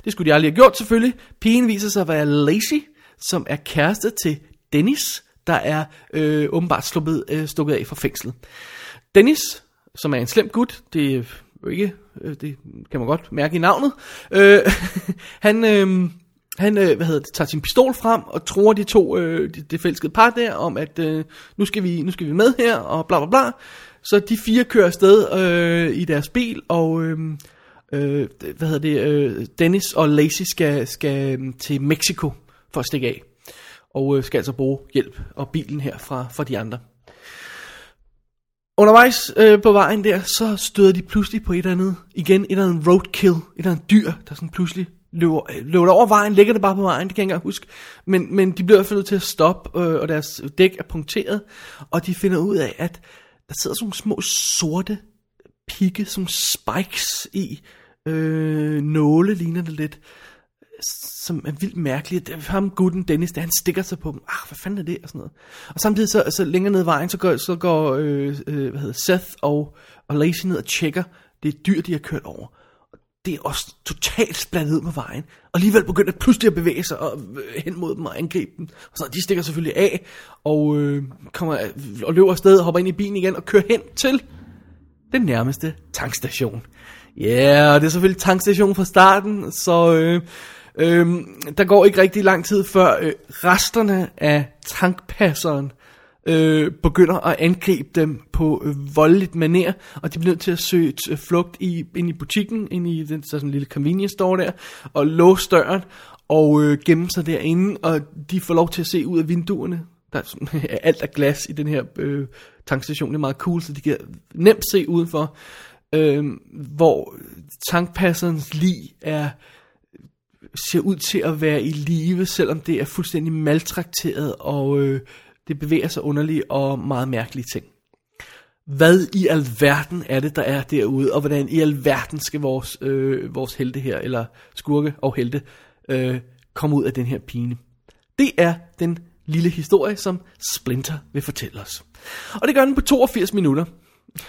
Det skulle de aldrig have gjort selvfølgelig. Pigen viser sig at være Lacey, som er kæreste til Dennis, der er øh, åbenbart sluppet, øh, stukket af fra fængslet. Dennis, som er en slem gut, det er jo ikke, øh, det kan man godt mærke i navnet, øh, <laughs> han, øh, han øh, hvad hedder det, tager sin pistol frem og tror de to, øh, det, det fælskede par der, om at øh, nu, skal vi, nu skal vi med her, og bla bla bla. Så de fire kører afsted øh, i deres bil, og øh, øh, hvad hedder det, øh, Dennis og Lacey skal, skal øh, til Mexico for at stikke af. Og øh, skal altså bruge hjælp og bilen her fra, fra de andre. Undervejs øh, på vejen der, så støder de pludselig på et eller andet, igen et eller andet roadkill, et eller andet dyr, der sådan pludselig løber, øh, løber over vejen, ligger det bare på vejen, det kan jeg ikke engang huske. Men, men de bliver i hvert fald nødt til at stoppe, øh, og deres dæk er punkteret, og de finder ud af, at der sidder sådan nogle små sorte pigge, som spikes i øh, nåle, ligner det lidt, som er vildt mærkeligt. Det er ham, gutten Dennis, der han stikker sig på dem. Ah, hvad fanden er det? Og sådan noget. Og samtidig så, så længere ned ad vejen, så går, så går øh, øh, hvad hedder, Seth og, og Lacey ned og tjekker det dyr, de har kørt over. Det er også totalt splattet ud vejen. Og alligevel begynder det pludselig at bevæge sig og, øh, hen mod dem og angribe dem. Og så de stikker selvfølgelig af og, øh, kommer, og løber afsted og hopper ind i bilen igen og kører hen til den nærmeste tankstation. Ja, yeah, det er selvfølgelig tankstationen fra starten, så øh, øh, der går ikke rigtig lang tid før øh, resterne af tankpasseren øh, Øh, begynder at angribe dem på øh, voldeligt maner, og de bliver nødt til at søge et, øh, flugt i, ind i butikken, ind i den så sådan en lille convenience store der, og låse døren, og øh, gemme sig derinde, og de får lov til at se ud af vinduerne. Der er sådan, <laughs> alt er glas i den her øh, tankstation, det er meget cool, så de kan nemt se udenfor, øh, hvor tankpasserens lig er ser ud til at være i live, selvom det er fuldstændig maltrakteret, og øh, det bevæger sig underligt og meget mærkelige ting. Hvad i alverden er det, der er derude, og hvordan i alverden skal vores, øh, vores helte her, eller skurke og helte, øh, komme ud af den her pine? Det er den lille historie, som Splinter vil fortælle os. Og det gør den på 82 minutter.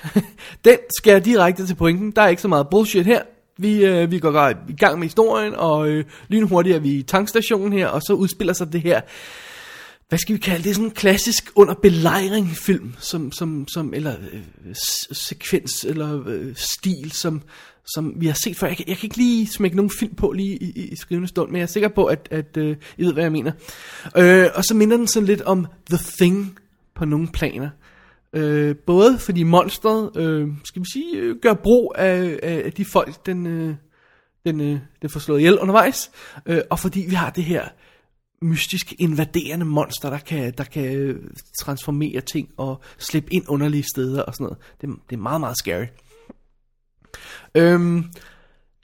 <laughs> den skærer direkte til pointen. Der er ikke så meget bullshit her. Vi, øh, vi går i gang med historien, og øh, lynhurtigt er vi i tankstationen her, og så udspiller sig det her, hvad skal vi kalde det, sådan en klassisk under belejring film, som, som, som, eller øh, sekvens, eller øh, stil, som, som vi har set før. Jeg, jeg kan ikke lige smække nogen film på lige i, i, i skrivende stund, men jeg er sikker på, at, at øh, I ved, hvad jeg mener. Øh, og så minder den sådan lidt om The Thing på nogle planer. Øh, både fordi monstret, øh, skal vi sige, øh, gør brug af, af de folk, den, øh, den, øh, den får slået ihjel undervejs, øh, og fordi vi har det her mystisk invaderende monster, der kan, der kan transformere ting og slippe ind underlige steder og sådan noget. Det, det er meget, meget scary. Øhm,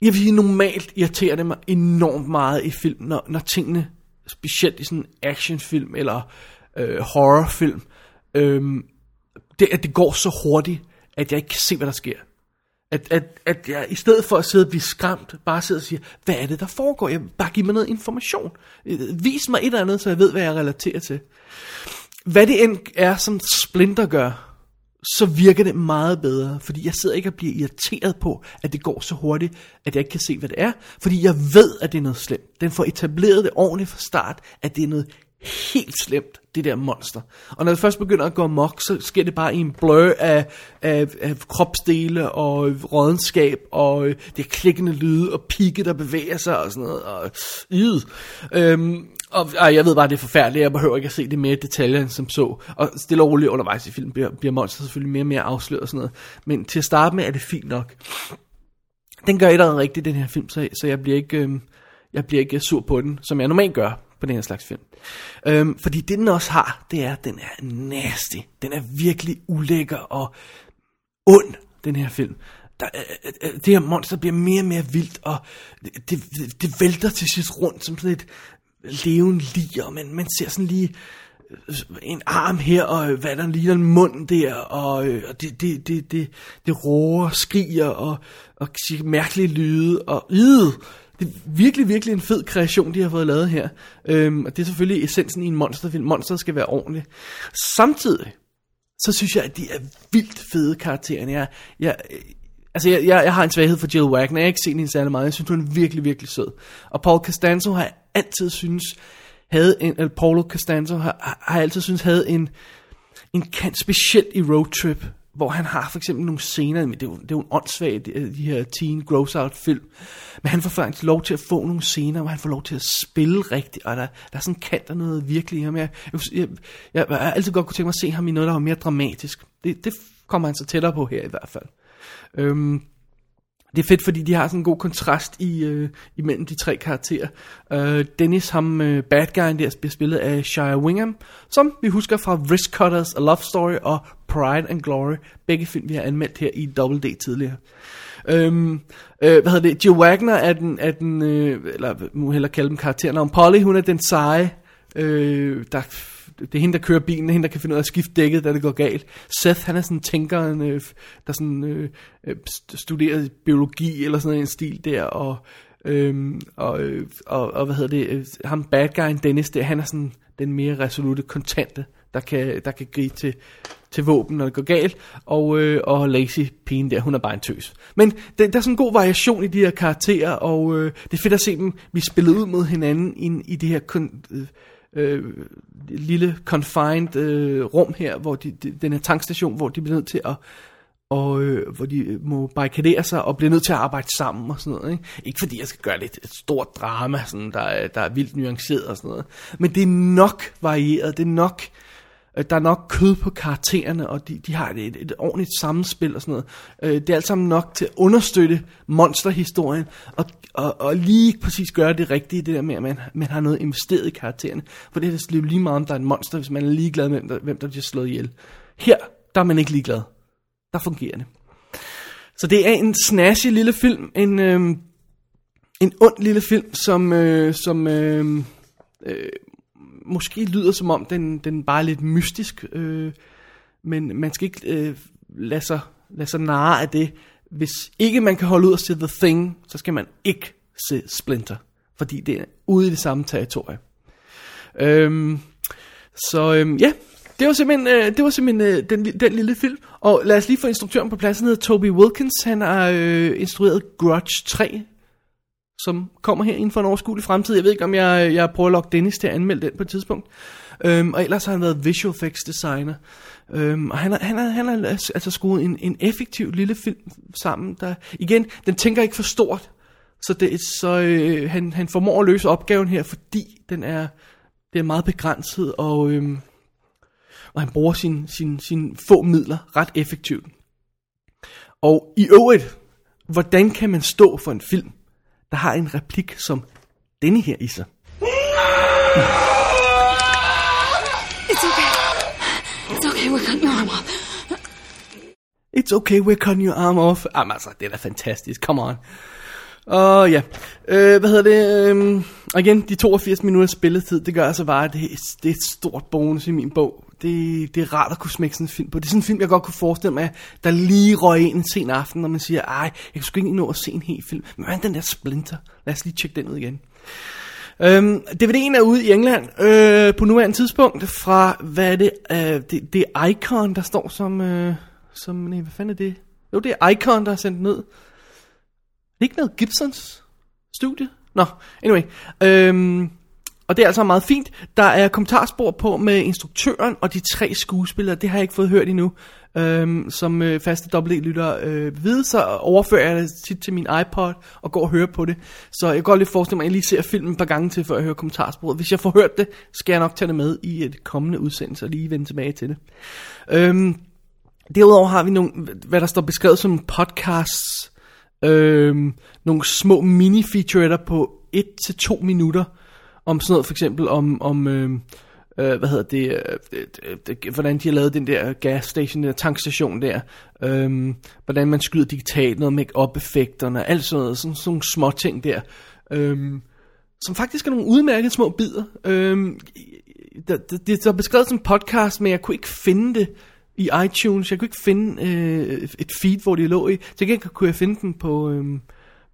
jeg vil sige, normalt irriterer det mig enormt meget i film, når, når tingene, specielt i sådan en actionfilm eller øh, horrorfilm, øh, det, at det går så hurtigt, at jeg ikke kan se, hvad der sker. At, at, at jeg i stedet for at sidde og blive skræmt, bare sidder og siger, hvad er det, der foregår? Jeg bare giv mig noget information. Vis mig et eller andet, så jeg ved, hvad jeg relaterer til. Hvad det end er, som Splinter gør, så virker det meget bedre, fordi jeg sidder ikke og bliver irriteret på, at det går så hurtigt, at jeg ikke kan se, hvad det er, fordi jeg ved, at det er noget slemt. Den får etableret det ordentligt fra start, at det er noget helt slemt, det der monster. Og når det først begynder at gå mok, så sker det bare i en blø af, af, af kropsdele og rådenskab, og øh, det klikkende lyde, og pigge, der bevæger sig og sådan noget, og yd. Øhm, og og jeg ved bare, det er forfærdeligt, jeg behøver ikke at se det mere i detaljer end som så. Og stille og roligt undervejs i filmen bliver, bliver monster selvfølgelig mere og mere afsløret og sådan noget. Men til at starte med er det fint nok. Den gør et eller andet rigtigt, den her film, så, så jeg bliver ikke... Øhm, jeg bliver ikke sur på den, som jeg normalt gør på den her slags film. Øhm, fordi det den også har, det er, at den er nasty. Den er virkelig ulækker og ond, den her film. Der, øh øh, øh, øh, det her monster bliver mere og mere vildt, og det, det, det vælter til sidst rundt som sådan et levende lig, og man, man ser sådan lige øh, en arm her, og hvad der ligner en mund der, og, og det, det, det, det, det roer, skriger, og, og siger mærkelige lyde, og yde, det er virkelig, virkelig en fed kreation, de har fået lavet her. Øhm, og det er selvfølgelig essensen i en monsterfilm. Monster skal være ordentligt. Samtidig, så synes jeg, at de er vildt fede karakterer. Jeg, jeg, altså, jeg, jeg, jeg har en svaghed for Jill Wagner. Jeg har ikke set hende særlig meget. Jeg synes, hun er virkelig, virkelig sød. Og Paul Costanzo har jeg altid synes, havde en, eller Paulo Costanzo har, har altid synes, havde en, en kant specielt i Road Trip hvor han har for eksempel nogle scener, men det er jo, det er jo en åndssvag, de, øh, de her teen gross out film, men han får faktisk lov til at få nogle scener, hvor han får lov til at spille rigtigt, og der, der er sådan kant af noget virkelig i ham. Jeg, jeg, jeg, jeg, jeg har altid godt kunne tænke mig at se ham i noget, der var mere dramatisk. Det, det kommer han så tættere på her i hvert fald. Øhm, det er fedt, fordi de har sådan en god kontrast i, øh, imellem de tre karakterer. Øh, Dennis, ham øh, bad guyen der, bliver spillet af Shia Wingham, som vi husker fra Wrist Cutters, A Love Story og Pride and Glory. Begge film, vi har anmeldt her i Double D tidligere. Øhm, øh, hvad hedder det? Jill Wagner er den, er den øh, eller må hellere kalde dem karakteren om Polly, hun er den seje, øh, der, det er hende, der kører bilen, det er hende, der kan finde ud af at skifte dækket, da det går galt. Seth, han er sådan en tænkeren, øh, der sådan øh, øh studerer biologi eller sådan en stil der, og øhm, øh, og, og, og hvad hedder det, øh, ham bad guyen Dennis der, han er sådan den mere resolute, kontante, der kan, der kan gribe til, til våben, når det går galt, og, øh, og Lacey, pigen der, hun er bare en tøs. Men der, der er sådan en god variation i de her karakterer, og øh, det er fedt at se dem blive spillet ud mod hinanden i, i det her øh, øh, lille confined øh, rum her, hvor de, de, den her tankstation, hvor de bliver nødt til at og øh, hvor de øh, må barrikadere sig og bliver nødt til at arbejde sammen og sådan noget. Ikke, ikke fordi jeg skal gøre lidt et stort drama, sådan, der, er, der er vildt nuanceret og sådan noget, men det er nok varieret, det er nok, øh, der er nok kød på karaktererne, og de, de har et, et, et ordentligt sammenspil og sådan noget. Øh, det er alt sammen nok til at understøtte monsterhistorien, og, og, og lige præcis gøre det rigtige, det der med, at man, man har noget investeret i karaktererne. For det er det lige meget, om der er en monster, hvis man er ligeglad med, hvem der, hvem der bliver slået ihjel. Her, der er man ikke ligeglad der fungerer det. Så det er en snashy lille film, en, øh, en ond lille film, som, øh, som øh, øh, måske lyder som om, den, den bare er lidt mystisk, øh, men man skal ikke øh, lade, sig, lade sig narre af det. Hvis ikke man kan holde ud og se The Thing, så skal man ikke se Splinter, fordi det er ude i det samme territorie. Øhm, så øhm, ja, det var simpelthen, øh, det var simpelthen øh, den, den lille film. Og lad os lige få instruktøren på plads. Han hedder Toby Wilkins. Han har øh, instrueret Grudge 3, som kommer her inden for en overskuelig fremtid. Jeg ved ikke, om jeg, jeg prøver at lokke Dennis til at anmelde den på et tidspunkt. Øhm, og ellers har han været visual effects designer. Øhm, og han har, han har, han har altså, altså skruet en, en effektiv lille film sammen. Der, igen, den tænker ikke for stort. Så, det, så øh, han, han formår at løse opgaven her, fordi den er, det er meget begrænset, og... Øh, og han bruger sine sin, sin få midler ret effektivt. Og i øvrigt, hvordan kan man stå for en film, der har en replik som denne her i sig? It's okay. It's okay, we're cutting your arm off. It's okay, we're cutting your arm off. Jamen altså, det er da fantastisk, come on. Og ja, øh, hvad hedder det, øh, og igen, de 82 minutter spilletid, det gør altså bare, at det, det er et stort bonus i min bog. Det, det er rart at kunne smække sådan en film på. Det er sådan en film, jeg godt kunne forestille mig, der lige røg ind en sen aften, når man siger, ej, jeg kan sgu ikke nå at se en hel film. Men hvad er den der Splinter? Lad os lige tjekke den ud igen. Øhm, DVD'en er ude i England øh, på nuværende tidspunkt fra, hvad er det, øh, det, det er Icon, der står som, øh, som, nej, hvad fanden er det? Jo, det er Icon, der er sendt ned. ned. Er ikke noget Gibsons studie? Nå, anyway. Øhm, og det er altså meget fint. Der er kommentarspor på med instruktøren og de tre skuespillere. Det har jeg ikke fået hørt endnu. Øhm, som øh, faste dobbelt øh, ved, så overfører jeg det tit til min iPod og går og hører på det. Så jeg kan godt lidt forestille mig, at jeg lige ser filmen et par gange til, før jeg hører kommentarsporet. Hvis jeg får hørt det, skal jeg nok tage det med i et kommende udsendelse og lige vende tilbage til det. Øhm, derudover har vi nogle, hvad der står beskrevet som podcasts, øhm, nogle små mini-featuretter på 1-2 minutter, om sådan noget for eksempel om, om øh, øh, hvad hedder det, øh, det, det, hvordan de har lavet den der gas station, den der tankstation der, øh, hvordan man skyder digitalt, noget make-up effekterne, alt sådan noget, sådan, sådan nogle små ting der, øh, som faktisk er nogle udmærkede små bidder. Øh, det, det, det er beskrevet som podcast, men jeg kunne ikke finde det i iTunes, jeg kunne ikke finde øh, et feed, hvor de lå i, til gengæld kunne jeg finde den på, øh,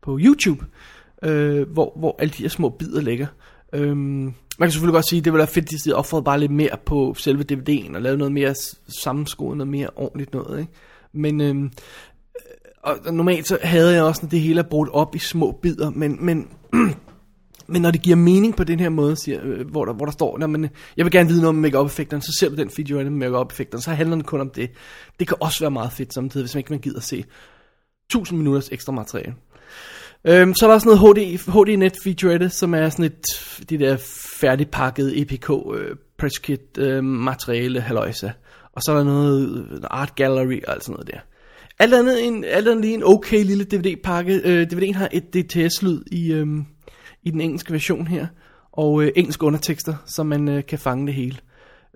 på YouTube, øh, hvor, hvor alle de her små bidder ligger. Øhm, man kan selvfølgelig godt sige, at det ville være fedt, hvis de offrede bare lidt mere på selve DVD'en, og lavede noget mere sammenskåret, noget mere ordentligt noget, ikke? Men, øhm, øh, og normalt så havde jeg også, når det hele er brugt op i små bidder, men, men, <clears throat> men når det giver mening på den her måde, siger, øh, hvor, der, hvor der står, når man, øh, jeg vil gerne vide noget om make effekterne så ser du den video med make effekterne så handler den kun om det. Det kan også være meget fedt samtidig, hvis man ikke man gider se 1000 minutters ekstra materiale. Øhm, så er der også noget HD, HD-net featurette, som er sådan et, de der færdigpakkede EPK øh, press kit øh, materiale, haløjse. Og så er der noget art gallery og alt sådan noget der. Alt andet, en, alt andet lige en okay lille DVD-pakke. Øh, DVD'en har et DTS-lyd i, øh, i den engelske version her. Og øh, engelske undertekster, så man øh, kan fange det hele.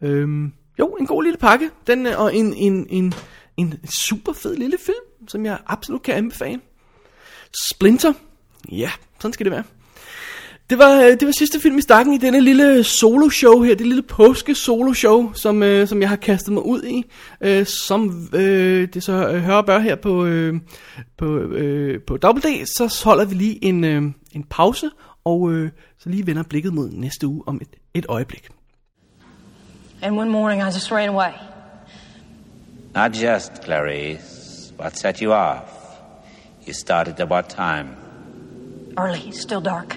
Øh, jo, en god lille pakke. Den, øh, og en, en, en, en super fed lille film, som jeg absolut kan anbefale. Splinter. Ja, sådan skal det være. Det var, øh, det var sidste film i stakken i denne lille solo-show her, det lille påske-solo-show, som, øh, som jeg har kastet mig ud i, øh, som øh, det så øh, hører bør her på, øh, på, øh, på Double D, så holder vi lige en, øh, en pause, og øh, så lige vender blikket mod næste uge om et, et øjeblik. And one morning I just ran away. Not just, Clarice. What set you off? You started at what time? Early, still dark.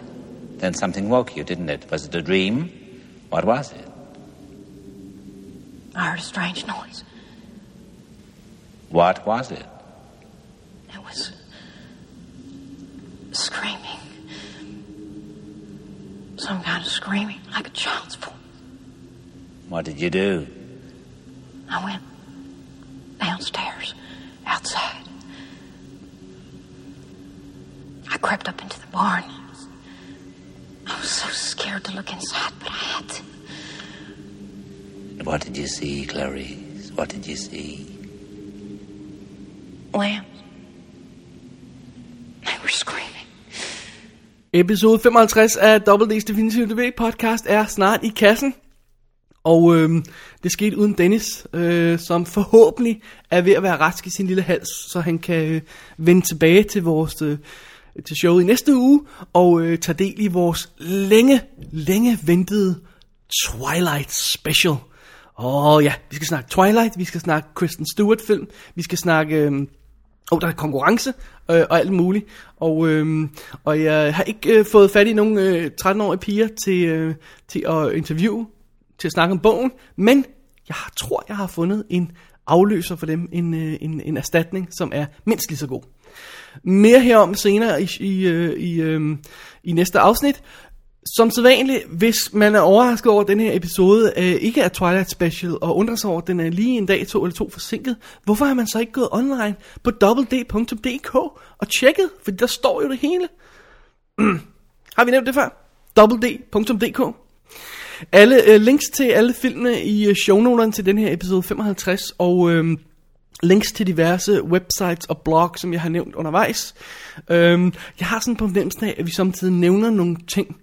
Then something woke you, didn't it? Was it a dream? What was it? I heard a strange noise. What was it? It was screaming. Some kind of screaming, like a child's voice. What did you do? I went downstairs, outside. I crept up into the barn. I was so scared to look inside, but I had to. What did you see, Clarice? What did you see? Lambs. They were screaming. Episode 55 af Double D's Definitive DB podcast er snart i kassen. Og øh, det skete uden Dennis, øh, som forhåbentlig er ved at være rask i sin lille hals, så han kan øh, vende tilbage til vores øh, til showet i næste uge og øh, tage del i vores længe, længe ventede Twilight Special. Og ja, vi skal snakke Twilight, vi skal snakke Kristen Stewart film, vi skal snakke... Øh, og der er konkurrence øh, og alt muligt. Og, øh, og jeg har ikke øh, fået fat i nogen øh, 13-årige piger til, øh, til at interviewe, til at snakke om bogen. Men jeg tror, jeg har fundet en afløser for dem, en, øh, en, en erstatning, som er mindst lige så god. Mere herom senere i, i, øh, i, øh, i næste afsnit. Som sædvanligt, hvis man er overrasket over, at den her episode øh, ikke er Twilight Special, og undrer sig over, at den er lige en dag, to eller to forsinket, hvorfor har man så ikke gået online på www.dk og tjekket? For der står jo det hele. <clears throat> har vi nævnt det før? www.dk Alle øh, links til alle filmene i øh, shownoterne til den her episode 55, og... Øh, links til diverse websites og blogs, som jeg har nævnt undervejs. Øhm, jeg har sådan på fornemmelsen af, at vi samtidig nævner nogle ting,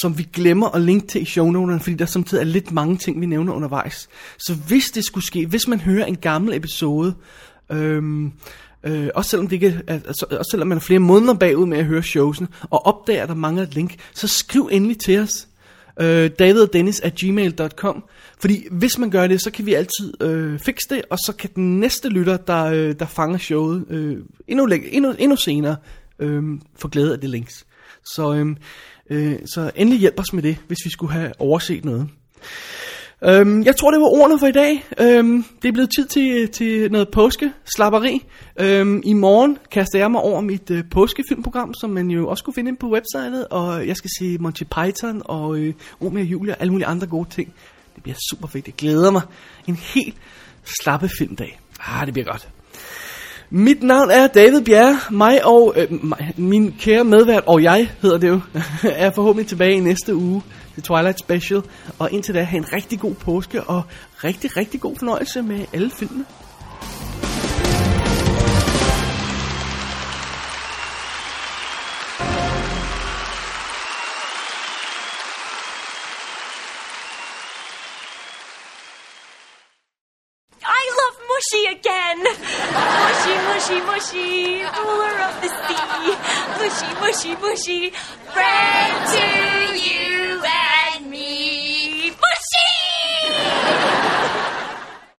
som vi glemmer at linke til i shownoterne, fordi der samtidig er lidt mange ting, vi nævner undervejs. Så hvis det skulle ske, hvis man hører en gammel episode, øhm, øh, også selvom det ikke er, altså, også selvom man er flere måneder bagud med at høre showsene, og opdager, at der mangler et link, så skriv endelig til os. Øh, daviddennis at gmail.com fordi hvis man gør det, så kan vi altid øh, fikse det, og så kan den næste lytter, der, øh, der fanger showet øh, endnu, endnu, endnu senere, øh, få glæde af det links. Så, øh, øh, så endelig hjælp os med det, hvis vi skulle have overset noget. Øhm, jeg tror, det var ordene for i dag. Øhm, det er blevet tid til, til noget påske slapperi. Øhm, I morgen kaster jeg mig over mit øh, påskefilmprogram, som man jo også kunne finde ind på websitet. Og jeg skal se Monty Python og øh, Romeo og Julia og alle mulige andre gode ting. Det bliver super fedt. Jeg glæder mig. En helt slappe filmdag. Ah, det bliver godt. Mit navn er David Bjerre. Mig og øh, min kære medvært, og jeg hedder det jo, <laughs> er forhåbentlig tilbage i næste uge til Twilight Special. Og indtil da, have en rigtig god påske og rigtig, rigtig god fornøjelse med alle filmene. she? Friend